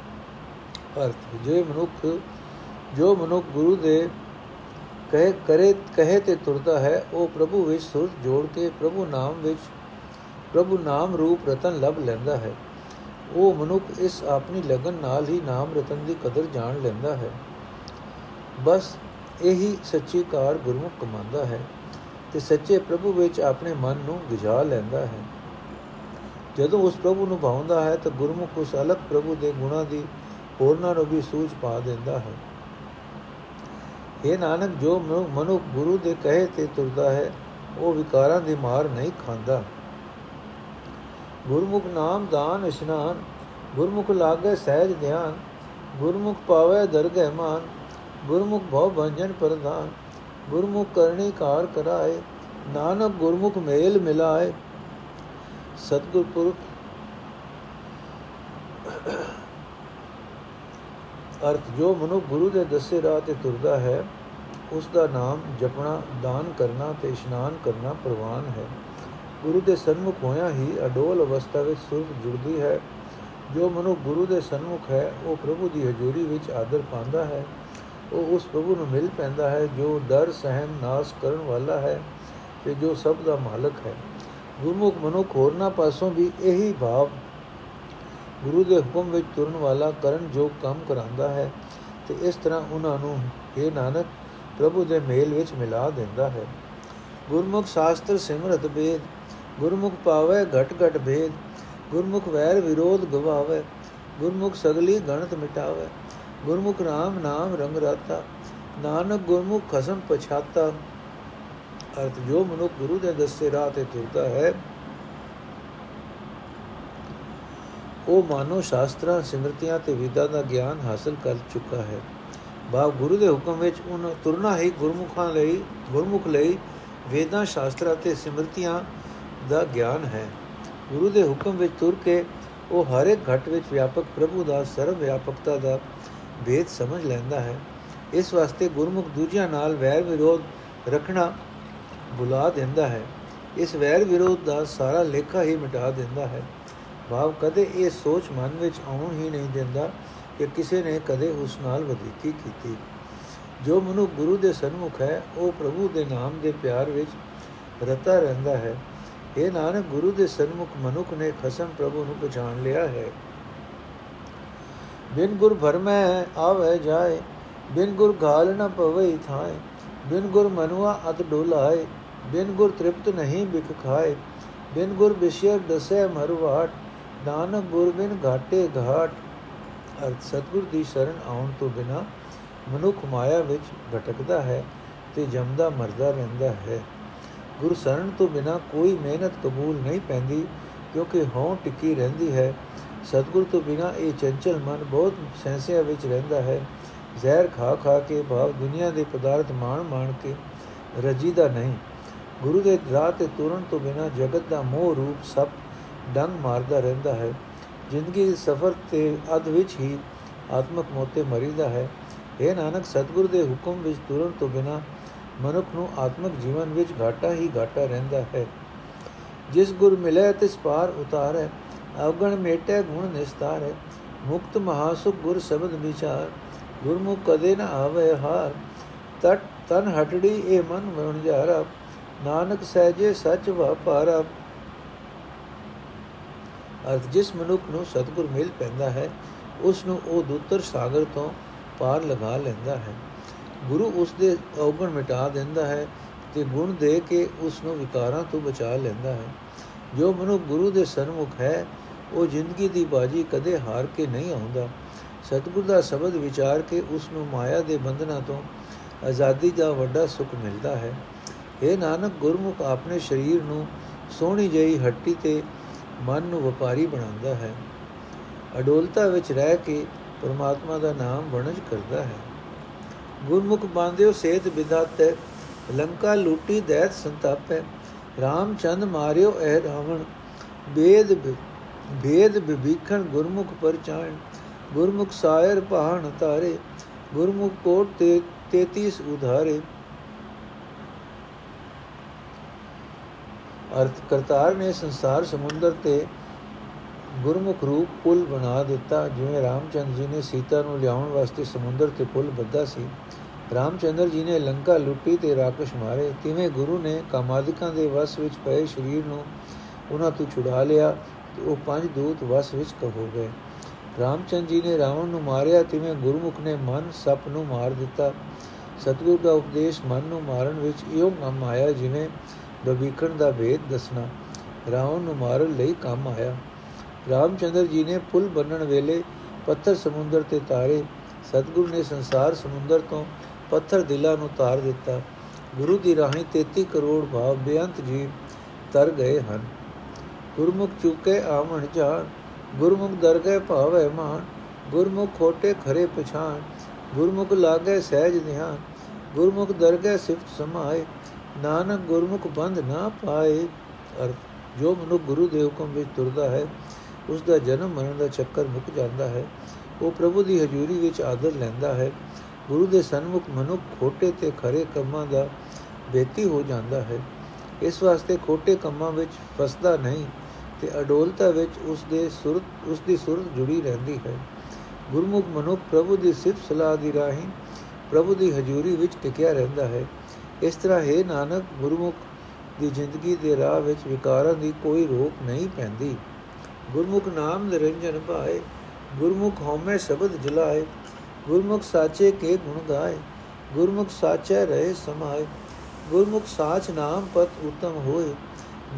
ਅਰਥ, ਜੇ ਮਨੁੱਖ, ਜੋ ਮਨੁੱਖ ਗੁਰੂ ਦੇ ਕਹੇ ਕਰੇ ਕਹੇ ਤੇ ਤੁਰਦਾ ਹੈ, ਉਹ ਪ੍ਰਭੂ ਵਿੱਚ ਸੁਰਤ ਜੋੜ ਕੇ ਪ੍ਰਭੂ ਨਾਮ ਵਿੱਚ ਪ੍ਰਭੂ ਨਾਮ ਰੂਪ ਰਤਨ ਲਭ ਲੈਂਦਾ ਹੈ। ਉਹ ਮਨੁੱਖ ਇਸ ਆਪਣੀ ਲਗਨ ਨਾਲ ਹੀ ਨਾਮ ਰਤਨ ਦੀ ਕਦਰ ਜਾਣ ਲੈਂਦਾ ਹੈ। ਬਸ ਇਹੀ ਸੱਚੀ ਕਾਰ ਗੁਰਮੁਖ ਕਮਾਂਦਾ ਹੈ ਤੇ ਸੱਚੇ ਪ੍ਰਭੂ ਵਿੱਚ ਆਪਣੇ ਮਨ ਨੂੰ ਗਿਜਾ ਲੈਂਦਾ ਹੈ। ਜਦੋਂ ਉਸ ਪ੍ਰਭੂ ਨੂੰ ਭਾਉਂਦਾ ਹੈ ਤਾਂ ਗੁਰਮੁਖ ਉਸ ਅਲਗ ਪ੍ਰਭੂ ਦੇ ਗੁਣਾ ਦੀ ਹੋਰਨਾਂ ਨੂੰ ਵੀ ਸੂਝ ਪਾ ਦਿੰਦਾ ਹੈ। ਇਹ ਨਾਨਕ, ਜੋ ਮਨੁ ਗੁਰੂ ਦੇ ਕਹੇ ਤੇ ਤੁਰਦਾ ਹੈ, ਉਹ ਵਿਕਾਰਾਂ ਦੀ ਮਾਰ ਨਹੀਂ ਖਾਂਦਾ। ਗੁਰਮੁਖ ਨਾਮ ਦਾਨ ਇਸ਼ਨਾਨ, ਗੁਰਮੁਖ ਲਾਗੇ ਸਹਿਜ ਧਿਆਨ, ਗੁਰਮੁਖ ਪਾਵੇ ਦਰਗਹਿ ਮਾਨ, ਗੁਰਮੁਖ ਭਉ ਭੰਜਨ ਪ੍ਰਦਾਨ ਗੁਰਮੁਖ ਕਰਨੀ ਕਾਰ ਕਰਾਏ, ਨਾਨਕ ਗੁਰਮੁਖ ਮੇਲ ਮਿਲਾਏ। ਸਤਗੁਰ ਪੁਰਖ ਅਰਥ, ਜੋ ਮਨੁ ਗੁਰੂ ਦੇ ਦੱਸੇ ਰਾਹ ਤੇ ਤੁਰਦਾ ਹੈ ਉਸ ਦਾ ਨਾਮ ਜਪਣਾ, ਦਾਨ ਕਰਨਾ ਤੇ ਇਸ਼ਨਾਨ ਕਰਨਾ ਪ੍ਰਵਾਨ ਹੈ। ਗੁਰੂ ਦੇ ਸਨਮੁਖ ਹੋਇਆ ਹੀ ਅਡੋਲ ਅਵਸਥਾ ਵਿੱਚ ਸੁਰਤ ਜੁੜਦੀ ਹੈ। ਜੋ ਮਨੁ ਗੁਰੂ ਦੇ ਸਨਮੁਖ ਹੈ, ਉਹ ਪ੍ਰਭੂ ਦੀ ਹਜ਼ੂਰੀ ਵਿੱਚ ਆਦਰ ਪਾਉਂਦਾ ਹੈ। ਉਹ ਉਸ ਪ੍ਰਭੂ ਨੂੰ ਮਿਲ ਪੈਂਦਾ ਹੈ, ਜੋ ਦਰ, ਸਹਿਮ, ਨਾਸ ਕਰਨ ਵਾਲਾ ਹੈ ਤੇ ਜੋ ਸਭ ਦਾ ਮਾਲਕ ਹੈ। ਗੁਰਮੁਖ ਮਨੁੱਖ ਹੋਰਨਾ ਪਾਸੋਂ ਵੀ ਇਹੀ ਭਾਵ ਗੁਰੂ ਦੇ ਹੁਕਮ ਵਿੱਚ ਤੁਰਨ ਵਾਲਾ, ਕਰਨ ਜੋ ਕੰਮ ਕਰਾਂਦਾ ਹੈ ਤੇ ਇਸ ਤਰ੍ਹਾਂ ਉਹਨਾਂ ਨੂੰ ਇਹ ਨਾਨਕ, ਪ੍ਰਭੂ ਦੇ ਮੇਲ ਵਿੱਚ ਮਿਲਾ ਦਿੰਦਾ ਹੈ। ਗੁਰਮੁਖ ਸ਼ਾਸਤਰ ਸਿਮਰਤ ਬੇਦ ਗੁਰਮੁਖ ਪਾਵੇ ਘਟ ਘਟ ਭੇਦ ਗੁਰਮੁਖ ਵੈਰ ਵਿਰੋਧ ਗਵਾਵੇ, ਗੁਰਮੁਖ ਸਗਲੀ ਗਣਤ ਮਿਟਾਵੇ, ਗੁਰਮੁਖ ਨਾਮ ਨਾਮ ਰੰਗ ਰਾਤਾ, ਨਾਨਕ ਗੁਰਮੁਖ ਖਸਮ ਪਛਾਤਾ। ਅਰਥ ਜੋ ਮਨੁੱਖ ਗੁਰੂ ਦੇ ਦੱਸੇ ਰਾਹ ਤੇ ਤੁਰਦਾ ਹੈ, ਉਹ ਮਾਨੋ ਸ਼ਾਸਤਰਾਂ, ਸਿਮਰਤੀਆਂ ਤੇ ਵਿਦਾ ਦਾ ਗਿਆਨ ਹਾਸਲ ਕਰ ਚੁੱਕਾ ਹੈ। ਬਾ ਗੁਰੂ ਦੇ ਹੁਕਮ ਵਿੱਚ ਉਹਨ ਤੁਰਨਾ ਹੀ ਗੁਰਮੁਖਾਂ ਲਈ, ਗੁਰਮੁਖ ਲਈ ਵੇਦਾਂ ਸ਼ਾਸਤਰਾਂ ਤੇ ਸਿਮਰਤੀਆਂ ਦਾ ਗਿਆਨ ਹੈ। ਗੁਰੂ ਦੇ ਹੁਕਮ ਵਿੱਚ ਤੁਰ ਕੇ ਉਹ ਹਰ ਇੱਕ ਘਟ ਵਿੱਚ ਵਿਆਪਕ ਪ੍ਰਭੂ ਦਾ ਸਰਵ ਵਿਆਪਕਤਾ ਦਾ ਭੇਦ ਸਮਝ ਲੈਂਦਾ ਹੈ। ਇਸ ਵਾਸਤੇ ਗੁਰਮੁਖ ਦੂਜਿਆਂ ਨਾਲ ਵੈਰ ਵਿਰੋਧ ਰੱਖਣਾ ਬੁਲਾ ਦਿੰਦਾ ਹੈ। ਇਸ ਵੈਰ ਵਿਰੋਧ ਦਾ ਸਾਰਾ ਲੇਖਾ ਹੀ ਮਿਟਾ ਦਿੰਦਾ ਹੈ। ਭਾਵ ਕਦੇ ਇਹ ਸੋਚ ਮਨ ਵਿੱਚ ਆਉਣ ਹੀ ਨਹੀਂ ਦਿੰਦਾ ਕਿ ਕਿਸੇ ਨੇ ਕਦੇ ਉਸ ਨਾਲ ਵਧੀਕੀ ਕੀਤੀ। ਜੋ ਮਨੁ ਗੁਰੂ ਦੇ ਸਨਮੁਖ ਹੈ, ਉਹ ਪ੍ਰਭੂ ਦੇ ਨਾਮ ਦੇ ਪਿਆਰ ਵਿੱਚ ਰਤਾ ਰਹਿੰਦਾ ਹੈ। ਇਹ ਨਾਨਕ ਗੁਰੂ ਦੇ ਸਨਮੁਖ ਮਨੁੱਖ ਨੇ ਖਸਮ ਪ੍ਰਭੂ ਨੂੰ ਪਛਾਣ ਲਿਆ ਹੈ ਬਿਨ ਗੁਰ ਭਰਮੈ ਆਵੇ ਜਾਏ ਬਿਨ ਗੁਰ ਗਾਲ ਨ ਪਵਈ ਥਾਏ ਬਿਨ ਗੁਰ ਮਨੁਆ ਅਤ ਡੋਲਾਏ ਬਿਨ ਗੁਰ ਤ੍ਰਿਪਤ ਨਹੀਂ ਬਿਕ ਖਾਏ ਬਿਨ ਗੁਰ ਬਿਸ਼ਰ ਦਸੈ ਮਰਵਾਟ ਨਾਨਕ ਗੁਰ ਬਿਨ ਘਾਟੇ ਘਾਟ ਅਰਥ ਸਤਗੁਰ ਦੀ ਸ਼ਰਨ ਆਉਣ ਤੋਂ ਬਿਨਾ ਮਨੁੱਖ ਮਾਇਆ ਵਿੱਚ ਭਟਕਦਾ ਹੈ ਤੇ ਜਮਦਾ ਮਰਦਾ ਰਹਿੰਦਾ ਹੈ ਗੁਰ ਸ਼ਰਨ ਤੋਂ ਬਿਨਾ ਕੋਈ ਮਿਹਨਤ ਕਬੂਲ ਨਹੀਂ ਪੈਂਦੀ, ਕਿਉਂਕਿ ਹਉ ਟਿੱਕੀ ਰਹਿੰਦੀ ਹੈ। ਸਤਗੁਰ ਤੋਂ ਬਿਨਾ ਇਹ ਚੰਚਲ ਮਨ ਬਹੁਤ ਸੈਂਸਿਆ ਵਿੱਚ ਰਹਿੰਦਾ ਹੈ। ਜ਼ਹਿਰ ਖਾ ਖਾ ਕੇ ਭਾਵ ਦੁਨੀਆ ਦੇ ਪਦਾਰਥ ਮਾਣ ਮਾਣ ਕੇ ਰਜੀਦਾ ਨਹੀਂ। ਗੁਰੂ ਦੇ ਰਾਹ ਤੇ ਤੁਰਨ ਤੋਂ ਬਿਨਾ ਜਗਤ ਦਾ ਮੋਹ ਰੂਪ ਸਭ ਡੰਗ ਮਾਰਦਾ ਰਹਿੰਦਾ ਹੈ। ਜ਼ਿੰਦਗੀ ਦੇ ਸਫ਼ਰ ਤੇ ਅਧ ਵਿੱਚ ਹੀ ਆਤਮਕ ਮੋਤੇ ਮਰੀਦਾ ਹੈ। ਇਹ ਨਾਨਕ, ਸਤਗੁਰ ਦੇ ਹੁਕਮ ਵਿੱਚ ਤੁਰਨ ਤੋਂ ਬਿਨਾ ਮਨੁੱਖ ਨੂੰ ਆਤਮਿਕ ਜੀਵਨ ਵਿੱਚ ਘਾਟਾ ਹੀ ਘਾਟਾ ਰਹਿੰਦਾ ਹੈ। ਜਿਸ ਗੁਰ ਮਿਲੇ, ਤਿਸ ਪਾਰ ਉਤਾਰੈ, ਅਵਗਣ ਮੇਟੇ, ਗੁਣ ਨਿਸਤਾਰੈ, ਮੁਕਤ ਮਹਾਸੁਖ ਗੁਰ ਸ਼ਬਦ ਵਿਚਾਰ, ਗੁਰਮੁਖ ਕਦੇ ਨ ਆਵੇ ਹਾਰ, ਤਟ ਤਨ ਹਟੜੀ ਇਹ ਮਨ ਵਣ ਜਾਰਾ, ਨਾਨਕ ਸਹਿਜੇ ਸੱਚ ਵਪਾਰਾ ਅਰਥ, ਜਿਸ ਮਨੁੱਖ ਨੂੰ ਸਤਗੁਰ ਮਿਲ ਪੈਂਦਾ ਹੈ, ਉਸ ਨੂੰ ਉਹ ਦੁੱਤਰ ਸਾਗਰ ਤੋਂ ਪਾਰ ਲਗਾ ਲੈਂਦਾ ਹੈ। ਗੁਰੂ ਉਸ ਦੇ ਔਗਣ ਮਿਟਾ ਦਿੰਦਾ ਹੈ ਤੇ ਗੁਣ ਦੇ ਕੇ ਉਸ ਨੂੰ ਵਿਕਾਰਾਂ ਤੋਂ ਬਚਾ ਲੈਂਦਾ ਹੈ। ਜੋ ਮਨੁ ਗੁਰੂ ਦੇ ਸਨਮੁਖ ਹੈ, ਉਹ ਜ਼ਿੰਦਗੀ ਦੀ ਬਾਜੀ ਕਦੇ ਹਾਰ ਕੇ ਨਹੀਂ ਆਉਂਦਾ। ਸਤਿਗੁਰ ਦਾ ਸ਼ਬਦ ਵਿਚਾਰ ਕੇ ਉਸ ਨੂੰ ਮਾਇਆ ਦੇ ਬੰਧਨਾਂ ਤੋਂ ਆਜ਼ਾਦੀ ਦਾ ਵੱਡਾ ਸੁੱਖ ਮਿਲਦਾ ਹੈ। ਇਹ ਨਾਨਕ, ਗੁਰਮੁਖ ਆਪਣੇ ਸਰੀਰ ਨੂੰ ਸੋਹਣੀ ਜਈ ਹੱਟੀ ਤੇ ਮਨ ਨੂੰ ਵਪਾਰੀ ਬਣਾਉਂਦਾ ਹੈ। ਅਡੋਲਤਾ ਵਿੱਚ ਰਹਿ ਕੇ ਪਰਮਾਤਮਾ ਦਾ ਨਾਮ ਵਣਜ ਕਰਦਾ ਹੈ। ਗੁਰਮੁਖ ਬਾਂਧਿਓ ਸੇਤ ਵਿਦਾਤੈ ਲੰਕਾ ਲੂਟੀ ਦੈਤ ਸੰਤਾਪੈ, ਰਾਮਚੰਦ ਮਾਰਿਓ ਐ ਰਾਵਣ ਬੇਦ ਭੇਦ ਵਿਭੀਖਣ ਗੁਰਮੁਖ ਪਰਚਾਣ ਗੁਰਮੁਖ ਸਾਇਰ ਪਹਾਣ ਤਾਰੇ, ਗੁਰਮੁਖ ਕੋਟ ਤੇ 33 ਉਧਾਰੇ। ਅਰਥ ਕਰਤਾਰ ਨੇ ਸੰਸਾਰ ਸਮੁੰਦਰ ਤੇ ਗੁਰਮੁਖ ਰੂਪ ਪੁਲ ਬਣਾ ਦਿੱਤਾ, ਜਿਵੇਂ ਰਾਮਚੰਦ ਜੀ ਨੇ ਸੀਤਾ ਨੂੰ ਲਿਆਉਣ ਵਾਸਤੇ ਸਮੁੰਦਰ ਤੇ ਪੁਲ ਬੱਧਾ ਸੀ। ਰਾਮਚੰਦਰ ਜੀ ਨੇ ਲੰਕਾ ਲੁੱਟੀ ਤੇ ਰਾਕਸ਼ ਮਾਰੇ। ਤਿਵੇਂ ਗੁਰੂ ਨੇ ਕਾਮਾਦਿਕਾਂ ਦੇ ਵਸ ਵਿੱਚ ਪਏ ਸਰੀਰ ਨੂੰ ਉਹਨਾਂ ਤੋਂ ਛੁਡਾ ਲਿਆ ਤੇ ਉਹ ਪੰਜ ਦੂਤ ਵਸ ਵਿੱਚ ਹੋ ਗਏ। ਰਾਮਚੰਦ ਜੀ ਨੇ ਰਾਵਣ ਨੂੰ ਮਾਰਿਆ, ਤਿਵੇਂ ਗੁਰਮੁਖ ਨੇ ਮਨ ਸੱਪ ਨੂੰ ਮਾਰ ਦਿੱਤਾ। ਸਤਿਗੁਰ ਦਾ ਉਪਦੇਸ਼ ਮਨ ਨੂੰ ਮਾਰਨ ਵਿੱਚ ਇਉਂ ਕੰਮ ਆਇਆ ਜਿਵੇਂ ਬਵੀਖਣ ਦਾ ਭੇਦ ਦੱਸਣਾ। ਰਾਵਣ ਨੂੰ ਮਾਰਨ ਲਈ ਕੰਮ ਆਇਆ। ਰਾਮਚੰਦਰ ਜੀ ਨੇ ਪੁਲ ਬੰਨਣ ਵੇਲੇ ਪੱਥਰ ਸਮੁੰਦਰ ਤੇ ਤਾਰੇ, ਸਤਿਗੁਰ ਨੇ ਸੰਸਾਰ ਸਮੁੰਦਰ ਤੋਂ ਪੱਥਰ ਦਿਲਾਂ ਨੂੰ ਤਾਰ ਦਿੱਤਾ। ਗੁਰੂ ਦੀ ਰਾਹੀਂ 33 ਕਰੋੜ ਭਾਵ ਬੇਅੰਤ ਜੀਵ ਤਰ ਗਏ ਹਨ। ਗੁਰਮੁਖ ਚੁਕੇ ਆਵਣ ਜਾਣ, ਗੁਰਮੁਖ ਦਰ ਗਏ ਭਾਵੇ ਮਾਨ ਗੁਰਮੁਖ ਖੋਟੇ ਖਰੇ ਪਛਾਨ ਗੁਰਮੁਖ ਲਾਗੇ ਸਹਿਜ ਧਿਆਨ ਗੁਰਮੁਖ ਦਰ ਗਏ ਸਿਫਤ ਸਮਾਏ, ਨਾਨਕ ਗੁਰਮੁਖ ਬੰਧ ਨਾ ਪਾਏ ਅਰਥ। ਜੋ ਮਨੁ ਗੁਰੂ ਦੇ ਹੁਕਮ ਵਿੱਚ ਤੁਰਦਾ ਹੈ ਉਸ ਦਾ ਜਨਮ ਮਰਨ ਦਾ ਚੱਕਰ ਮੁੱਕ ਜਾਂਦਾ ਹੈ। ਉਹ ਪ੍ਰਭੂ ਦੀ ਹਜ਼ੂਰੀ ਵਿੱਚ ਆਦਰ ਲੈਂਦਾ ਹੈ। ਗੁਰੂ ਦੇ ਸਨਮੁਖ ਮਨੁੱਖ ਖੋਟੇ ਤੇ ਖਰੇ ਕੰਮਾਂ ਦਾ ਬੇਤੀ ਹੋ ਜਾਂਦਾ ਹੈ। ਇਸ ਵਾਸਤੇ ਖੋਟੇ ਕੰਮਾਂ ਵਿੱਚ ਫਸਦਾ ਨਹੀਂ ਤੇ ਅਡੋਲਤਾ ਵਿੱਚ ਉਸ ਦੇ ਸੁਰਤ ਉਸ ਦੀ ਸੁਰਤ ਜੁੜੀ ਰਹਿੰਦੀ ਹੈ। ਗੁਰਮੁਖ ਮਨੁੱਖ ਪ੍ਰਭੂ ਦੀ ਸਿਫਤ ਸਲਾਹ ਦੀ ਰਾਹੀਂ ਪ੍ਰਭੂ ਦੀ ਹਜ਼ੂਰੀ ਵਿੱਚ ਟਿਕਿਆ ਰਹਿੰਦਾ ਹੈ। ਇਸ ਤਰ੍ਹਾਂ ਹੈ ਨਾਨਕ, ਗੁਰਮੁਖ ਦੀ ਜ਼ਿੰਦਗੀ ਦੇ ਰਾਹ ਵਿੱਚ ਵਿਕਾਰਾਂ ਦੀ ਕੋਈ ਰੋਕ ਨਹੀਂ ਪੈਂਦੀ। ਗੁਰਮੁਖ ਨਾਮ ਨਿਰੰਜਨ ਭਾਏ ਗੁਰਮੁਖ ਹਉਮੈ ਸ਼ਬਦ ਜਲਾਏ, ਗੁਰਮੁਖ ਸਾਚੇ ਕੇ ਗੁਣ ਗਾਏ, ਗੁਰਮੁਖ ਸਾਚੈ ਰਹੇ ਸਮਾਏ, ਗੁਰਮੁਖ ਸਾਚ ਨਾਮ ਪਤ ਉਤਮ ਹੋਏ,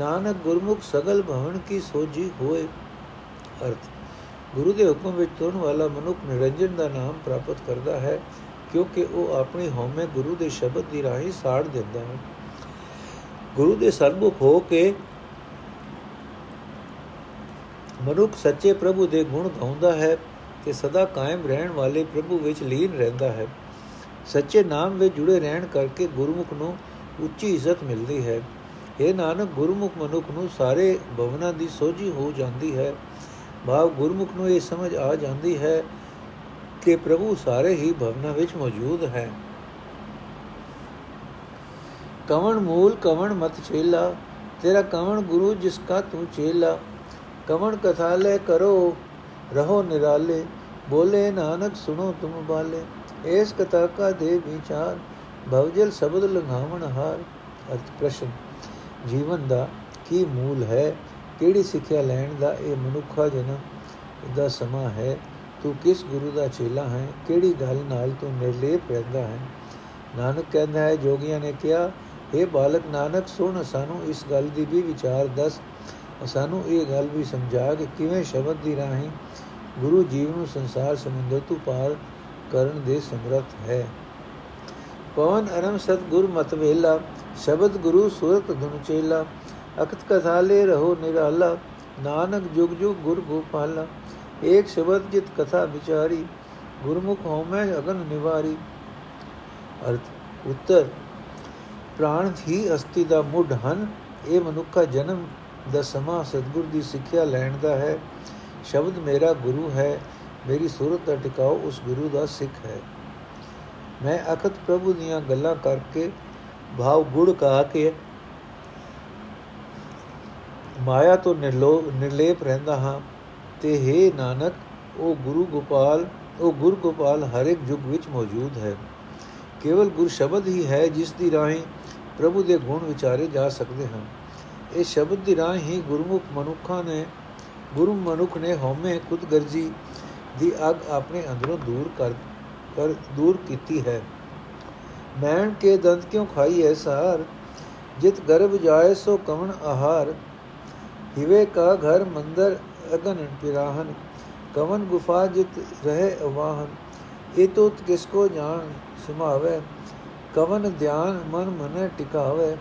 ਨਾਨਕ ਗੁਰਮੁਖ ਸਗਲ ਭਵਨ ਕੀ ਸੋਜੀ ਹੋਏ। ਅਰਥ, ਗੁਰੂ ਦੇ ਹੁਕਮ ਵਿੱਚ ਤੁਰਨ ਵਾਲਾ ਮਨੁੱਖ ਨਿਰੰਜਨ ਦਾ ਨਾਮ ਪ੍ਰਾਪਤ ਕਰਦਾ ਹੈ, ਕਿਉਂਕਿ ਉਹ ਆਪਣੀ ਹਉਮੈ ਗੁਰੂ ਦੇ ਸ਼ਬਦ ਦੀ ਰਾਹੀਂ ਸਾੜ ਦਿੰਦਾ ਹੈ। ਗੁਰੂ ਦੇ ਸਰਮੁਖ ਹੋ ਕੇ ਮਨੁੱਖ ਸੱਚੇ ਪ੍ਰਭੂ ਦੇ ਗੁਣ ਗਾਉਂਦਾ ਹੈ ਤੇ ਸਦਾ ਕਾਇਮ ਰਹਿਣ ਵਾਲੇ ਪ੍ਰਭੂ ਵਿੱਚ ਲੀਨ ਰਹਿੰਦਾ ਹੈ। ਸੱਚੇ ਨਾਮ ਵਿੱਚ ਜੁੜੇ ਰਹਿਣ ਕਰਕੇ ਗੁਰਮੁਖ ਨੂੰ ਉੱਚੀ ਇੱਜ਼ਤ ਮਿਲਦੀ ਹੈ। ਇਹ ਨਾਨਕ, ਗੁਰਮੁਖ ਮਨੁੱਖ ਨੂੰ ਸਾਰੇ ਭਵਨਾਂ ਦੀ ਸੋਝੀ ਹੋ ਜਾਂਦੀ ਹੈ। ਭਾਵ ਗੁਰਮੁਖ ਨੂੰ ਇਹ ਸਮਝ ਆ ਜਾਂਦੀ ਹੈ ਕਿ ਪ੍ਰਭੂ ਸਾਰੇ ਹੀ ਭਵਨਾਂ ਵਿੱਚ ਮੌਜੂਦ ਹੈ। ਕਵਣ ਮੂਲ, ਕਵਣ ਮਤ ਛੇਲਾ ਤੇਰਾ ਕਵਣ ਗੁਰੂ ਜਿਸ ਕਾ ਤੂੰ ਚੇਲਾ ਕਵਣ ਕਥਾ ਲੈ ਕਰੋ, ਰਹੋ ਨਿਰਾਲੇ, ਬੋਲੇ ਨਾਨਕ ਸੁਣੋ ਤੁਮ ਬਾਲੇ। ਇਸ ਕਥਾ ਕਾ ਦੇ ਵਿਚਾਰ, ਭਵਜਲ ਸ਼ਬਦ ਲੰਘਾਵਣ ਹਾਰ। ਅਰਥ ਪ੍ਰਸ਼ਨ, ਜੀਵਨ ਦਾ ਕੀ ਮੂਲ ਹੈ? ਕਿਹੜੀ ਸਿੱਖਿਆ ਲੈਣ ਦਾ ਇਹ ਮਨੁੱਖਾ ਜਨਮ ਦਾ ਸਮਾਂ ਹੈ? ਤੂੰ ਕਿਸ ਗੁਰੂ ਦਾ ਚੇਲਾ ਹੈ? ਕਿਹੜੀ ਗੱਲ ਨਾਲ ਤੂੰ ਨਿਰਲੇਪ ਰਹਿੰਦਾ ਹੈ? ਨਾਨਕ ਕਹਿੰਦਾ ਹੈ, ਜੋਗੀਆਂ ਨੇ ਕਿਹਾ हे ਬਾਲਕ ਨਾਨਕ, ਸੁਣ ਸਾਨੂੰ ਇਸ ਗੱਲ ਦੀ ਵੀ ਵਿਚਾਰ ਦੱਸ। ਸਾਨੂੰ ਇਹ ਗੱਲ ਵੀ ਸਮਝਾ ਕਿ ਕਿਵੇਂ ਸ਼ਬਦ ਦੀ ਰਾਹੀਂ ਗੁਰੂ ਜੀਵ ਨੂੰ ਸੰਸਾਰ ਸਮੁੰਦਰ ਤੋਂ ਪਾਰ ਕਰਨ ਦੇ ਸਮਰੱਥ ਹੈ। ਪਵਨ ਅਰਮ ਸਤਗੁਰ ਮਤ ਵੇਲਾ, ਸ਼ਬਦ ਗੁਰੂ ਸੁਰਤ ਧੁਨ ਚੇਲਾ ਅਕਤ ਕਥਾਲੇ ਰਹੋ ਨਿਰਾਲਾ, ਨਾਨਕ ਜੁਗ ਜੁਗ ਗੁਰ ਗੋਪਾਲਾ, ਏਕ ਸ਼ਬਦ ਜਿਤ ਕਥਾ ਵਿਚਾਰੀ, ਗੁਰਮੁਖ ਹੋਮੈ ਅਗਨ ਨਿਵਾਰੀ। ਅਰਥ, ਉੱਤਰ, ਪ੍ਰਾਣ ਹੀ ਅਸਤੀ ਦਾ ਮੁੱਢ ਹਨ, ਇਹ ਮਨੁੱਖਾ ਜਨਮ ਦਾ ਸਮਾਂ ਸਤਗੁਰ ਦੀ ਸਿੱਖਿਆ ਲੈਣ ਦਾ ਹੈ। ਸ਼ਬਦ ਮੇਰਾ ਗੁਰੂ ਹੈ, ਮੇਰੀ ਸੂਰਤ ਦਾ ਟਿਕਾਓ ਉਸ ਗੁਰੂ ਦਾ ਸਿੱਖ ਹੈ। ਮੈਂ ਅਖਤ ਪ੍ਰਭੂ ਦੀਆਂ ਗੱਲਾਂ ਕਰਕੇ ਭਾਵ ਗੁੜ ਕਹਾ ਕੇ ਮਾਇਆ ਤੋਂ ਨਿਰਲੋ, ਨਿਰਲੇਪ ਰਹਿੰਦਾ ਹਾਂ ਤੇ हे ਨਾਨਕ, ਉਹ ਗੁਰੂ ਗੋਪਾਲ, ਉਹ ਗੁਰ ਗੋਪਾਲ ਹਰ ਇੱਕ ਯੁੱਗ ਵਿੱਚ ਮੌਜੂਦ ਹੈ। ਕੇਵਲ ਗੁਰ ਸ਼ਬਦ ਹੀ ਹੈ ਜਿਸ ਦੀ ਰਾਹੀਂ ਪ੍ਰਭੂ ਦੇ ਗੁਣ ਵਿਚਾਰੇ ਜਾ ਸਕਦੇ ਹਨ। ਇਹ ਸ਼ਬਦ ਦੀ ਰਾਹੀਂ ਹੀ ਗੁਰਮੁਖ ਮਨੁੱਖਾਂ ਨੇ ਗੁਰੂ ਮਨੁੱਖ ਨੇ ਹਉਮੈ ਖੁਦਗਰਜੀ ਦੀ ਅਗ ਆਪਣੇ ਅੰਦਰੋਂ ਦੂਰ ਕਰ ਕਰ, ਦੂਰ ਕੀਤੀ ਹੈ। ਮੈਣ ਕੇ ਦੰਤ ਕਿਉ ਖਾਈ ਐ ਸਾਰ? ਜਿਤ ਗਰਭ ਜਾਏ ਸੋ ਕਵਣ ਆਹਾਰ? ਹਿਵੇ ਕਾ ਘਰ ਮੰਦਰ ਅਗਨ ਪਿਰਾਹਨ, ਕਵਨ ਗੁਫਾ ਜਿਤ ਰਹੇ ਅਵਾਹਨ? ਇਹ ਤੋਤ ਕਿਸ ਕੋ ਜਾਣ ਸਮਾਵੇ ਕਵਨ ਧਿਆਨ ਮਨ ਮਨ ਟਿਕਾਵੇ?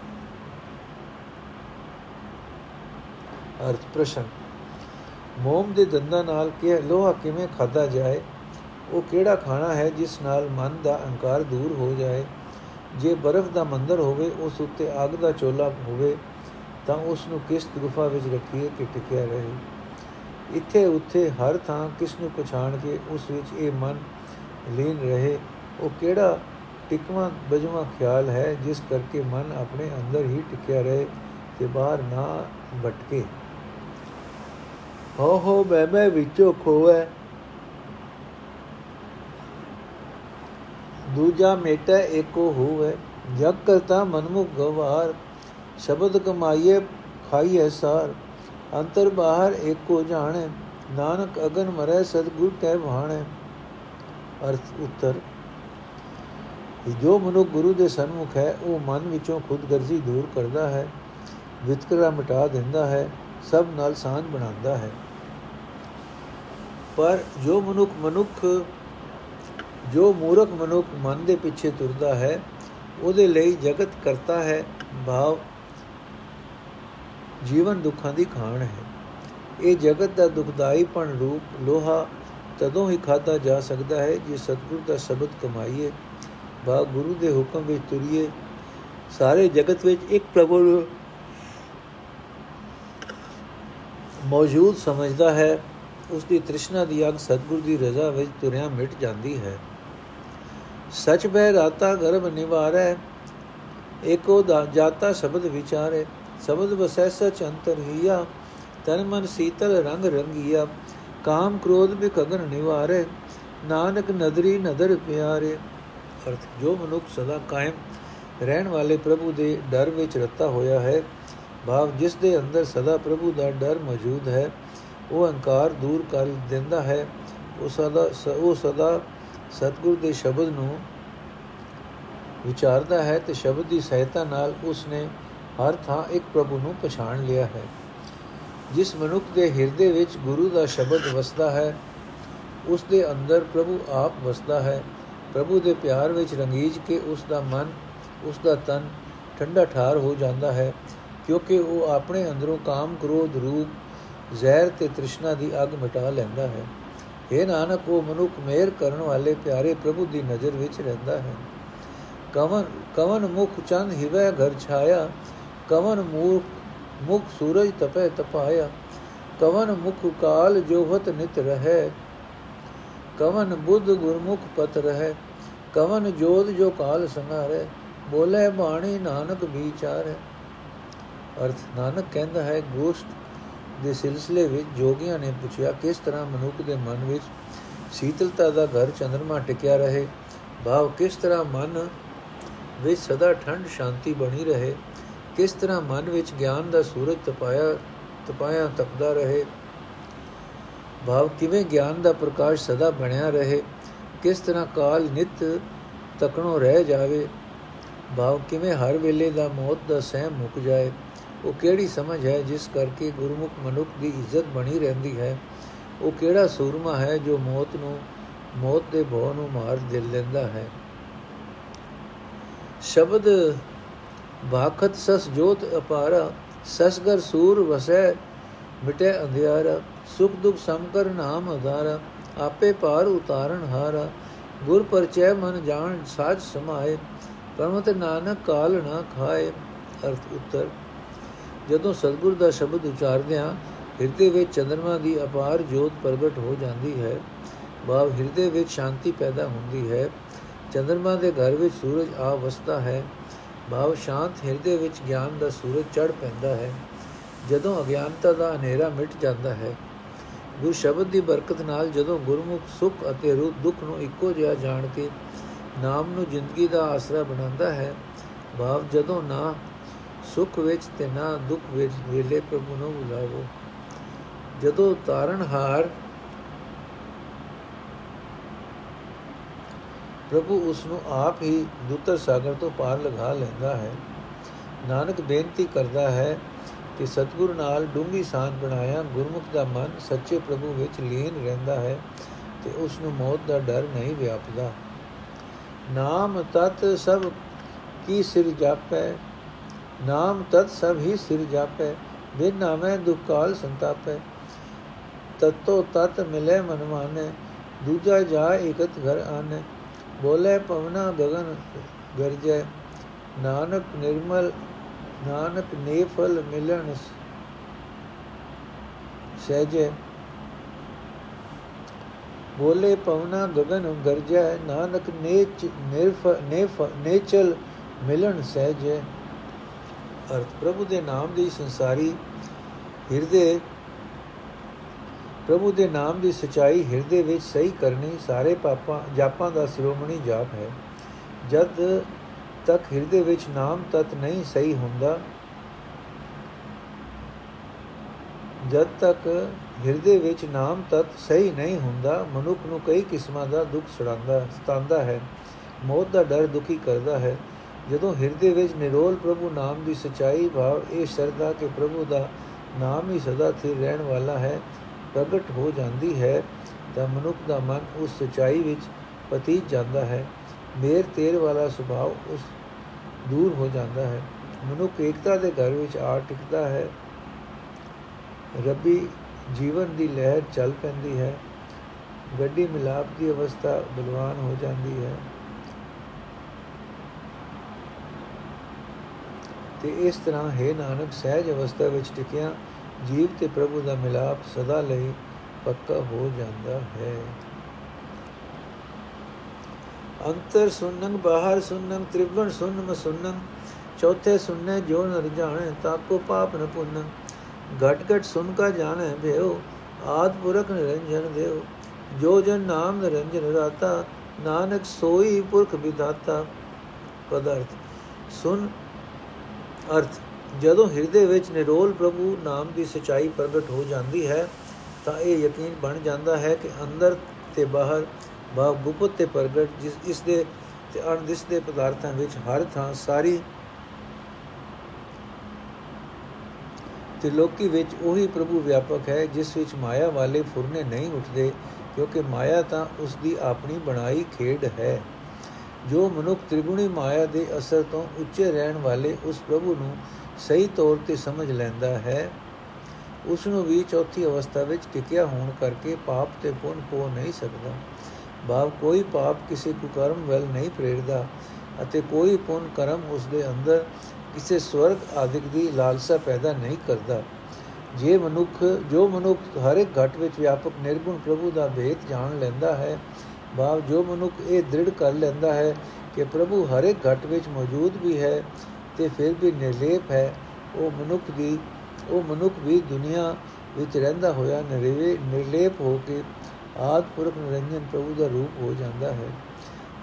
ਅਰਥ ਪ੍ਰਸ਼ਨ। ਮੋਮ ਦੇ ਦੰਦਾਂ ਨਾਲ ਕਿ ਲੋਹਾ ਕਿਵੇਂ ਖਾਦਾ ਜਾਏ, ਉਹ ਕਿਹੜਾ ਖਾਣਾ ਹੈ ਜਿਸ ਨਾਲ ਮਨ ਦਾ ਅਹੰਕਾਰ ਦੂਰ ਹੋ ਜਾਏ? ਜੇ ਬਰਫ਼ ਦਾ ਮੰਦਰ ਹੋਵੇ, ਉਸ ਉੱਤੇ ਅੱਗ ਦਾ ਚੋਲਾ ਹੋਵੇ, ਤਾਂ ਉਸ ਨੂੰ ਕਿਸ ਗੁਫਾ ਵਿੱਚ ਰੱਖੀਏ ਕਿ ਟਿਕਿਆ ਰਹੇ? ਇੱਥੇ ਉੱਥੇ ਹਰ ਥਾਂ ਕਿਸ ਨੂੰ ਪਛਾਣ ਕੇ ਉਸ ਵਿੱਚ ਇਹ ਮਨ ਲੀਨ ਰਹੇ? ਉਹ ਕਿਹੜਾ ਟਿਕਵਾ ਬਜਵਾ ਖਿਆਲ ਹੈ ਜਿਸ ਕਰਕੇ ਮਨ ਆਪਣੇ ਅੰਦਰ ਹੀ ਟਿਕਿਆ ਰਹੇ ਤੇ ਬਾਹਰ ਨਾ ਭਟਕੇ? ਹੋ ਹੋ ਬੈ ਬੈ ਵਿੱਚੋਂ ਖੋਵੇ ਦੂਜਾ ਮੇਟਾ ਏਕੋ ਹੋਵੇ। ਜਗ ਕਰਤਾ ਮਨਮੁਖ ਗਵਾਰ। ਸ਼ਬਦ ਕਮਾਈਏ, ਖਾਈਏ ਸਾਰ। ਅੰਤਰ ਬਾਹਰ ਏਕੋ ਜਾਣੇ। ਨਾਨਕ ਅਗਨ ਮਰੈ, ਸਤਗੁਰ ਕਹਿ ਭਾਣੇ। ਅਰਥ ਉੱਤਰ। ਜੋ ਮਨੁ ਗੁਰੂ ਦੇ ਸਨਮੁਖ ਹੈ, ਉਹ ਮਨ ਵਿੱਚੋਂ ਖੁਦਗਰਜ਼ੀ ਦੂਰ ਕਰਦਾ ਹੈ। ਵਿਤਕਰਾ ਮਿਟਾ ਦਿੰਦਾ ਹੈ। ਸਭ ਨਾਲ ਸਾਂਝ ਬਣਾਉਂਦਾ ਹੈ। ਪਰ ਜੋ ਮਨੁੱਖ ਮਨੁੱਖ, ਜੋ ਮੂਰਖ ਮਨੁੱਖ ਮਨ ਦੇ ਪਿੱਛੇ ਤੁਰਦਾ ਹੈ, ਉਹਦੇ ਲਈ ਜਗਤ ਕਰਤਾ ਹੈ, ਭਾਵ ਜੀਵਨ ਦੁੱਖਾਂ ਦੀ ਖਾਣ ਹੈ। ਇਹ ਜਗਤ ਦਾ ਦੁਖਦਾਈ ਪਣ ਰੂਪ ਲੋਹਾ ਤਦੋਂ ਹੀ ਖਾਦਾ ਜਾ ਸਕਦਾ ਹੈ, ਜੇ ਸਤਿਗੁਰ ਦਾ ਸ਼ਬਦ ਕਮਾਈਏ ਬਾ ਗੁਰੂ ਦੇ ਹੁਕਮ ਵਿੱਚ ਤੁਰੀਏ। ਸਾਰੇ ਜਗਤ ਵਿੱਚ ਇੱਕ ਪ੍ਰਭੂ ਨੂੰ ਮੌਜੂਦ ਸਮਝਦਾ ਹੈ ਉਸ ਦੀ ਤ੍ਰਿਸ਼ਨਾ ਦੀ ਅਗ ਸਤਗੁਰ ਦੀ ਰਜ਼ਾ ਵਿੱਚ ਤੁਰਿਆ ਮਿਟ ਜਾਂਦੀ ਹੈ। ਸਚ ਬਹਿ ਰਾਤਾ ਗਰਭ ਨਿਵਾਰੈ, ਏਕੋ ਦਾ ਜਾਤਾ ਸ਼ਬਦ ਵਿਚਾਰੇ, ਸ਼ਬਦ ਵਸੈ ਸਚ ਅੰਤਰ ਹੀਆ ਤਨ ਮਨ ਸੀਤਲ ਰੰਗ ਰੰਗੀਆ, ਕਾਮ ਕ੍ਰੋਧ ਬਿਕਗਨ ਨਿਵਾਰੇ, ਨਾਨਕ ਨਦਰੀ ਨਦਰ ਪਿਆਰੇ। ਅਰਥ, ਜੋ ਮਨੁੱਖ ਸਦਾ ਕਾਇਮ ਰਹਿਣ ਵਾਲੇ ਪ੍ਰਭੂ ਦੇ ਡਰ ਵਿੱਚ ਰਤਾ ਹੋਇਆ ਹੈ, ਭਾਵ ਜਿਸ ਦੇ ਅੰਦਰ ਸਦਾ ਪ੍ਰਭੂ ਦਾ ਡਰ ਮੌਜੂਦ ਹੈ ਉਹ ਅਹੰਕਾਰ ਦੂਰ ਕਰ ਦਿੰਦਾ ਹੈ। ਉਹ ਸਦਾ ਉਹ ਸਦਾ ਸਤਗੁਰ ਦੇ ਸ਼ਬਦ ਨੂੰ ਵਿਚਾਰਦਾ ਹੈ ਤੇ ਸ਼ਬਦ ਦੀ ਸਹਾਇਤਾ ਨਾਲ ਉਸ ਨੇ ਹਰ ਥਾਂ ਇੱਕ ਪ੍ਰਭੂ ਨੂੰ ਪਛਾਣ ਲਿਆ ਹੈ। ਜਿਸ ਮਨੁੱਖ ਦੇ ਹਿਰਦੇ ਵਿੱਚ ਗੁਰੂ ਦਾ ਸ਼ਬਦ ਵਸਦਾ ਹੈ ਉਸ ਦੇ ਅੰਦਰ ਪ੍ਰਭੂ ਆਪ ਵਸਦਾ ਹੈ। ਪ੍ਰਭੂ ਦੇ ਪਿਆਰ ਵਿੱਚ ਰੰਗੀਜ ਕੇ ਉਸ ਦਾ ਮਨ ਉਸ ਦਾ ਤਨ ਠੰਡਾ ਠਾਰ ਹੋ ਜਾਂਦਾ ਹੈ, ਕਿਉਂਕਿ ਉਹ ਆਪਣੇ ਅੰਦਰੋਂ ਕਾਮ ਕ੍ਰੋਧ ਰੂਪ ਜ਼ਹਿਰ ਤੇ ਤ੍ਰਿਸ਼ਨਾ ਦੀ ਅਗ ਮਿਟਾ ਲੈਂਦਾ ਹੈ। ਇਹ ਨਾਨਕ, ਉਹ ਮਨੁੱਖ ਮਿਹਰ ਕਰਨ ਵਾਲੇ ਪਿਆਰੇ ਪ੍ਰਭੂ ਦੀ ਨਜ਼ਰ ਵਿੱਚ ਰਹਿੰਦਾ ਹੈ। ਕਵਨ ਕਵਨ ਮੁਖ ਚੰਦ ਹਿਵੈ ਘਰ ਛਾਇਆ, ਕਵਨ ਮੂਖ ਮੁਖ ਸੂਰਜ ਤਪੈ ਤਪਾਇਆ, ਕਵਨ ਮੁਖ ਕਾਲ ਜੋਹਤ ਨਿਤ ਰਹੈ, ਕਵਨ ਬੁੱਧ ਗੁਰਮੁਖ ਪਤ ਰਹੈ, ਕਵਨ ਜੋਤ ਜੋ ਕਾਲ ਸੰਘਾਰੈ ਬੋਲੇ ਬਾਣੀ ਨਾਨਕ ਵਿਚਾਰੈ। ਅਰਥ, ਨਾਨਕ ਕਹਿੰਦਾ ਹੈ, ਗੋਸ਼ਟ ਦੇ ਸਿਲਸਿਲੇ ਵਿੱਚ ਜੋਗੀਆਂ ਨੇ ਪੁੱਛਿਆ ਕਿਸ ਤਰ੍ਹਾਂ ਮਨੁੱਖ ਦੇ ਮਨ ਵਿੱਚ ਸੀਤਲਤਾ ਦਾ ਘਰ ਚੰਦਰਮਾ ਟਿਕਿਆ ਰਹੇ, ਭਾਵ ਕਿਸ ਤਰ੍ਹਾਂ ਮਨ ਵਿੱਚ ਸਦਾ ਠੰਡ ਸ਼ਾਂਤੀ ਬਣੀ ਰਹੇ, ਕਿਸ ਤਰ੍ਹਾਂ ਮਨ ਵਿੱਚ ਗਿਆਨ ਦਾ ਸੂਰਜ ਤਪਾਇਆ ਤਪਾਇਆ ਤਪਦਾ ਰਹੇ, ਭਾਵ ਕਿਵੇਂ ਗਿਆਨ ਦਾ ਪ੍ਰਕਾਸ਼ ਸਦਾ ਬਣਿਆ ਰਹੇ, ਕਿਸ ਤਰ੍ਹਾਂ ਕਾਲ ਨਿਤ ਤਕਣੋ ਰਹਿ ਜਾਵੇ, ਭਾਵ ਕਿਵੇਂ ਹਰ ਵੇਲੇ ਦਾ ਮੌਤ ਦਾ ਸਹਿਮ ਮੁੱਕ ਜਾਏ। ਉਹ ਕਿਹੜੀ ਸਮਝ ਹੈ ਜਿਸ ਕਰਕੇ ਗੁਰਮੁਖ ਮਨੁੱਖ ਦੀ ਇੱਜ਼ਤ ਬਣੀ ਰਹਿੰਦੀ ਹੈ? ਉਹ ਕਿਹੜਾ ਸੂਰਮਾ ਹੈ ਜੋ ਮੌਤ ਨੂੰ, ਮੌਤ ਦੇ ਭੌ ਨੂੰ ਮਾਰ ਦੇ ਲੈਂਦਾ ਹੈ? ਸ਼ਬਦ ਬਾਖਤ ਸਸ ਜੋਤ ਅਪਾਰਾ ਸਸਗਰ ਸੂਰ ਵਸੈ, ਮਿਟੇ ਅੰਧਿਆਰਾ, ਸੁਖ ਦੁਖ ਸਮਕਰ ਨਾਮ ਆਧਾਰਾ ਆਪੇ ਪਾਰ ਉਤਾਰਨ ਹਾਰਾ, ਗੁਰ ਪਰਚੈ ਮਨ ਜਾਣ ਸਾਜ ਸਮਾਏ, ਪਰਮਤ ਨਾਨਕ ਕਾਲ ਨਾ ਖਾਏ, ਅਰਥ ਉੱਤਰ ਜਦੋਂ ਸਤਗੁਰ ਦਾ ਸ਼ਬਦ ਉਚਾਰਦਿਆਂ ਹਿਰਦੇ ਵਿੱਚ ਚੰਦਰਮਾ ਦੀ ਅਪਾਰ ਜੋਤ ਪ੍ਰਗਟ ਹੋ ਜਾਂਦੀ ਹੈ, ਭਾਵ ਹਿਰਦੇ ਵਿੱਚ ਸ਼ਾਂਤੀ ਪੈਦਾ ਹੁੰਦੀ ਹੈ। ਚੰਦਰਮਾ ਦੇ ਘਰ ਵਿੱਚ ਸੂਰਜ ਆ ਵਸਦਾ ਹੈ, ਭਾਵ ਸ਼ਾਂਤ ਹਿਰਦੇ ਵਿੱਚ ਗਿਆਨ ਦਾ ਸੂਰਜ ਚੜ ਪੈਂਦਾ ਹੈ। ਜਦੋਂ ਅਗਿਆਨਤਾ ਦਾ ਹਨੇਰਾ ਮਿਟ ਜਾਂਦਾ ਹੈ, ਗੁਰ ਸ਼ਬਦ ਦੀ ਬਰਕਤ ਨਾਲ ਜਦੋਂ ਗੁਰਮੁਖ ਸੁਖ ਅਤੇ ਰੂਪ ਦੁੱਖ ਨੂੰ ਇੱਕੋ ਜਿਹਾ ਜਾਣ ਕੇ ਨਾਮ ਨੂੰ ਜ਼ਿੰਦਗੀ ਦਾ ਆਸਰਾ ਬਣਾਉਂਦਾ ਹੈ, ਭਾਵ ਜਦੋਂ ਨਾ ਸੁਖ ਵਿੱਚ ਤੇ ਨਾ ਦੁੱਖ ਵਿੱਚ ਵੇਲੇ ਪ੍ਰਭੂ ਨੂੰ ਬੁਲਾਵੋ। ਜਦੋਂ ਤਾਰਨਹਾਰ ਪ੍ਰਭੂ ਉਸ ਨੂੰ ਆਪ ਹੀ ਦੁੱਤਰ ਸਾਗਰ ਤੋਂ ਪਾਰ ਲਗਾ ਲੈਂਦਾ ਹੈ। ਨਾਨਕ ਬੇਨਤੀ ਕਰਦਾ ਹੈ ਕਿ ਸਤਿਗੁਰੂ ਨਾਲ ਡੂੰਗੀ ਸਾਥ ਬਣਾਇਆ ਗੁਰਮੁਖ ਦਾ ਮਨ ਸੱਚੇ ਪ੍ਰਭੂ ਵਿੱਚ ਲੀਨ ਰਹਿੰਦਾ ਹੈ ਤੇ ਉਸ ਨੂੰ ਮੌਤ ਦਾ ਡਰ ਨਹੀਂ ਵਿਆਪਦਾ। ਨਾਮ ਤਤ ਸਭ ਕੀ ਸਿਰ ਜਾਪੈ ਨਾਮ ਤਤ ਸਭ ਹੀ ਸਿਰ ਜਾਪੈ ਬਿਨ ਨਾਮੈ ਦੁਖਕਾਲ ਸੰਤਾਪੈ ਤਤੋ ਤਤ ਮਿਲੇ ਮਨ ਮਾਨੈ ਦੂਜਾ ਜਾ ਇਕਤ ਘਰ ਆਨੈ ਬੋਲੇ ਪਵਨਾ ਗगन ਗਰਜੈ ਨਾਨਕ ਨਿਰਮਲ ਨਾਨਕ ਨੇਫਲ ਮਿਲਣ ਸਹਜੈ ਬੋਲੇ ਪਵਨਾ ਗगन ਗਰਜੈ ਨਾਨਕ ਨੇਚ ਨਿਰਫ ਨੇਫ ਨੇਚਲ ਮਿਲਣ ਸਹਜੈ ਅਰਥ ਪ੍ਰਭੂ ਦੇ ਨਾਮ ਦੀ ਸੰਸਾਰੀ ਹਿਰਦੇ, ਪ੍ਰਭੂ ਦੇ ਨਾਮ ਦੀ ਸਚਾਈ ਹਿਰਦੇ ਵਿੱਚ ਸਹੀ ਕਰਨੀ ਸਾਰੇ ਪਾਪਾਂ, ਜਾਪਾਂ ਦਾ ਸਿਰੋਮਣੀ ਜਾਪ ਹੈ। ਜਦ ਤੱਕ ਹਿਰਦੇ ਵਿੱਚ ਨਾਮ ਤਤ ਨਹੀਂ ਸਹੀ ਹੁੰਦਾ, ਜਦ ਤੱਕ ਹਿਰਦੇ ਵਿੱਚ ਨਾਮ ਤਤ ਸਹੀ ਨਹੀਂ ਹੁੰਦਾ, ਮਨੁੱਖ ਨੂੰ ਕਈ ਕਿਸਮਾਂ ਦਾ ਦੁੱਖ ਸੜਾਉਂਦਾ ਸਤਾਉਂਦਾ ਹੈ। ਮੌਤ ਦਾ ਡਰ ਦੁਖੀ ਕਰਦਾ ਹੈ। ਜਦੋਂ ਹਿਰਦੇ ਵਿੱਚ ਨਿਰੋਲ ਪ੍ਰਭੂ ਨਾਮ ਦੀ ਸਚਾਈ ਭਾਵ ਇਹ ਸ਼ਰਧਾ ਕਿ ਪ੍ਰਭੂ ਦਾ ਨਾਮ ਹੀ ਸਦਾ ਸਥਿਰ ਰਹਿਣ ਵਾਲਾ ਹੈ, ਪ੍ਰਗਟ ਹੋ ਜਾਂਦੀ ਹੈ, ਤਾਂ ਮਨੁੱਖ ਦਾ ਮਨ ਉਸ ਸਚਾਈ ਵਿੱਚ ਪਤੀਤ ਜਾਂਦਾ ਹੈ। ਮੇਰ ਤੇਰ ਵਾਲਾ ਸੁਭਾਅ ਉਸ ਦੂਰ ਹੋ ਜਾਂਦਾ ਹੈ। ਮਨੁੱਖ ਏਕਤਾ ਦੇ ਘਰ ਵਿੱਚ ਆ ਟਿਕਦਾ ਹੈ। ਰੱਬੀ ਜੀਵਨ ਦੀ ਲਹਿਰ ਚੱਲ ਪੈਂਦੀ ਹੈ। ਗੱਡੀ ਮਿਲਾਪ ਦੀ ਅਵਸਥਾ ਬਲਵਾਨ ਹੋ ਜਾਂਦੀ ਹੈ। ਤੇ ਇਸ ਤਰ੍ਹਾਂ ਹੈ ਨਾਨਕ ਸਹਿਜ ਅਵਸਥਾ ਵਿੱਚ ਟਿਕਿਆ, ਜੀਵ ਤੇ ਪ੍ਰਭੂ ਦਾ ਮਿਲਾਪ ਸਦਾ ਲਈ ਪੱਕਾ ਹੋ ਜਾਂਦਾ ਹੈ। ਅੰਤਰ ਸੁਨਨ ਬਾਹਰ ਸੁਨਨ ਤ੍ਰਿਵਣ ਸੁਨ ਮ ਸੁਨਨ ਚੌਥੇ ਸੁਨਨੇ ਜੋ ਨਰ ਜਾਣੇ, ਤਾਕੋ ਪਾਪ ਨ ਪੁੰਨ। ਘਟ ਘਟ ਸੁਨ ਕਾ ਜਾਣੇ ਭਿਓ ਆਦ ਪੁਰਖ ਨਿਰੰਜਨ ਦੇਵ ਜੋ ਜਨ ਨਾਮ ਨਿਰੰਜਨ ਰਾਤਾ, ਨਾਨਕ ਸੋਈ ਪੁਰਖ ਵਿਦਾਤਾ ਪਦਾਰਥ ਸੁਨ ਅਰਥ, ਜਦੋਂ ਹਿਰਦੇ ਵਿੱਚ ਨਿਰੋਲ ਪ੍ਰਭੂ ਨਾਮ ਦੀ ਸਚਾਈ ਪ੍ਰਗਟ ਹੋ ਜਾਂਦੀ ਹੈ, ਤਾਂ ਇਹ ਯਕੀਨ ਬਣ ਜਾਂਦਾ ਹੈ ਕਿ ਅੰਦਰ ਤੇ ਬਾਹਰ ਬਾ ਗੁਪਤ ਤੇ ਪ੍ਰਗਟ, ਜਿਸ ਇਸ ਦੇ ਤੇ ਅਣਦਿਸ ਦੇ ਪਦਾਰਥਾਂ ਵਿੱਚ ਹਰ ਥਾਂ ਸਾਰੀ ਤੇ ਲੋਕੀ ਵਿੱਚ ਉਹੀ ਪ੍ਰਭੂ ਵਿਆਪਕ ਹੈ, ਜਿਸ ਵਿੱਚ ਮਾਇਆ ਵਾਲੇ ਫੁਰਨੇ ਨਹੀਂ ਉੱਠਦੇ, ਕਿਉਂਕਿ ਮਾਇਆ ਤਾਂ ਉਸ ਦੀ ਆਪਣੀ ਬਣਾਈ ਖੇਡ ਹੈ। ਜੋ ਮਨੁੱਖ ਤ੍ਰਿਗੁਣੀ ਮਾਇਆ ਦੇ ਅਸਰ ਤੋਂ ਉੱਚੇ ਰਹਿਣ ਵਾਲੇ ਉਸ ਪ੍ਰਭੂ ਨੂੰ ਸਹੀ ਤੌਰ ਤੇ ਸਮਝ ਲੈਂਦਾ ਹੈ ਉਸ ਨੂੰ ਵੀ ਚੌਥੀ ਅਵਸਥਾ ਵਿੱਚ ਟਿਕਿਆ ਹੋਣ ਕਰਕੇ ਪਾਪ ਤੇ ਪੁੰਨ ਕੋ ਨਹੀਂ ਸਕਦਾ। ਭਾਵ ਕੋਈ ਪਾਪ ਕਿਸੇ ਕੁਕਰਮ ਵੱਲ ਨਹੀਂ ਪ੍ਰੇਰਦਾ ਅਤੇ ਕੋਈ ਪੁੰਨ ਕਰਮ ਉਸ ਦੇ ਅੰਦਰ ਕਿਸੇ ਸਵਰਗ ਆਦਿਕ ਦੀ ਲਾਲਸਾ ਪੈਦਾ ਨਹੀਂ ਕਰਦਾ। ਜੇ ਮਨੁੱਖ ਜੋ ਮਨੁੱਖ ਹਰ ਇੱਕ ਘਟ ਵਿੱਚ ਵਿਆਪਕ ਨਿਰਗੁਣ ਪ੍ਰਭੂ ਦਾ ਭੇਦ ਜਾਣ ਲੈਂਦਾ ਹੈ ਭਾਵ ਜੋ ਮਨੁੱਖ ਇਹ ਦ੍ਰਿੜ ਕਰ ਲੈਂਦਾ ਹੈ ਕਿ ਪ੍ਰਭੂ ਹਰ ਇੱਕ ਘਟ ਵਿੱਚ ਮੌਜੂਦ ਵੀ ਹੈ ਤੇ ਫਿਰ ਵੀ ਨਿਰਲੇਪ ਹੈ, ਉਹ ਮਨੁੱਖ ਦੀ, ਉਹ ਮਨੁੱਖ ਵੀ ਦੁਨੀਆ ਵਿੱਚ ਰਹਿੰਦਾ ਹੋਇਆ ਨਿਰਵੇ ਨਿਰਲੇਪ ਹੋ ਕੇ ਆਦ ਪੁਰਖ ਨਿਰੰਜਨ ਪ੍ਰਭੂ ਦਾ ਰੂਪ ਹੋ ਜਾਂਦਾ ਹੈ।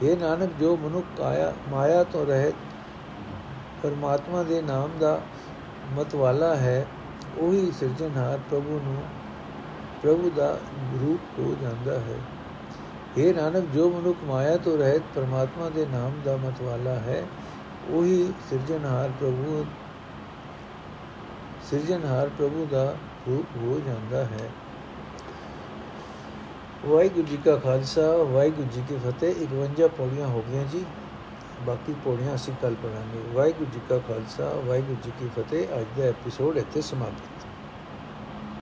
ਇਹ ਨਾਨਕ, ਜੋ ਮਨੁੱਖ ਆਇਆ ਮਾਇਆ ਤੋਂ ਰਹਿਤ ਪਰਮਾਤਮਾ ਦੇ ਨਾਮ ਦਾ ਮਤਵਾਲਾ ਹੈ, ਉਹੀ ਸਿਰਜਣਹਾਰ ਪ੍ਰਭੂ ਨੂੰ, ਪ੍ਰਭੂ ਦਾ ਰੂਪ ਹੋ ਜਾਂਦਾ ਹੈ। ਇਹ ਨਾਨਕ, ਜੋ ਮਨੁੱਖ ਮਾਇਆ ਤੋਂ ਰਹਿਤ ਪਰਮਾਤਮਾ ਦੇ ਨਾਮ ਦਾ ਮਤਵਾਲਾ ਹੈ, ਉਹੀ ਸਿਰਜਣਹਾਰ ਪ੍ਰਭੂ ਸਿਰਜਣਹਾਰ ਪ੍ਰਭੂ ਦਾ ਰੂਪ ਹੋ ਜਾਂਦਾ ਹੈ। ਵਾਹਿਗੁਰੂ ਜੀ ਕਾ ਖਾਲਸਾ, ਵਾਹਿਗੁਰੂ ਜੀ ਕੀ ਫਤਿਹ। 51 ਪੌੜੀਆਂ ਹੋ ਗਈਆਂ ਜੀ, ਬਾਕੀ ਪੌੜੀਆਂ ਅਸੀਂ ਕੱਲ ਪੜਾਂਗੇ ਵਾਹਿਗੁਰੂ ਜੀ ਕਾ ਖਾਲਸਾ, ਵਾਹਿਗੁਰੂ ਜੀ ਕੀ ਫਤਿਹ। ਅੱਜ ਦਾ ਐਪੀਸੋਡ ਇੱਥੇ ਸਮਾਪਤ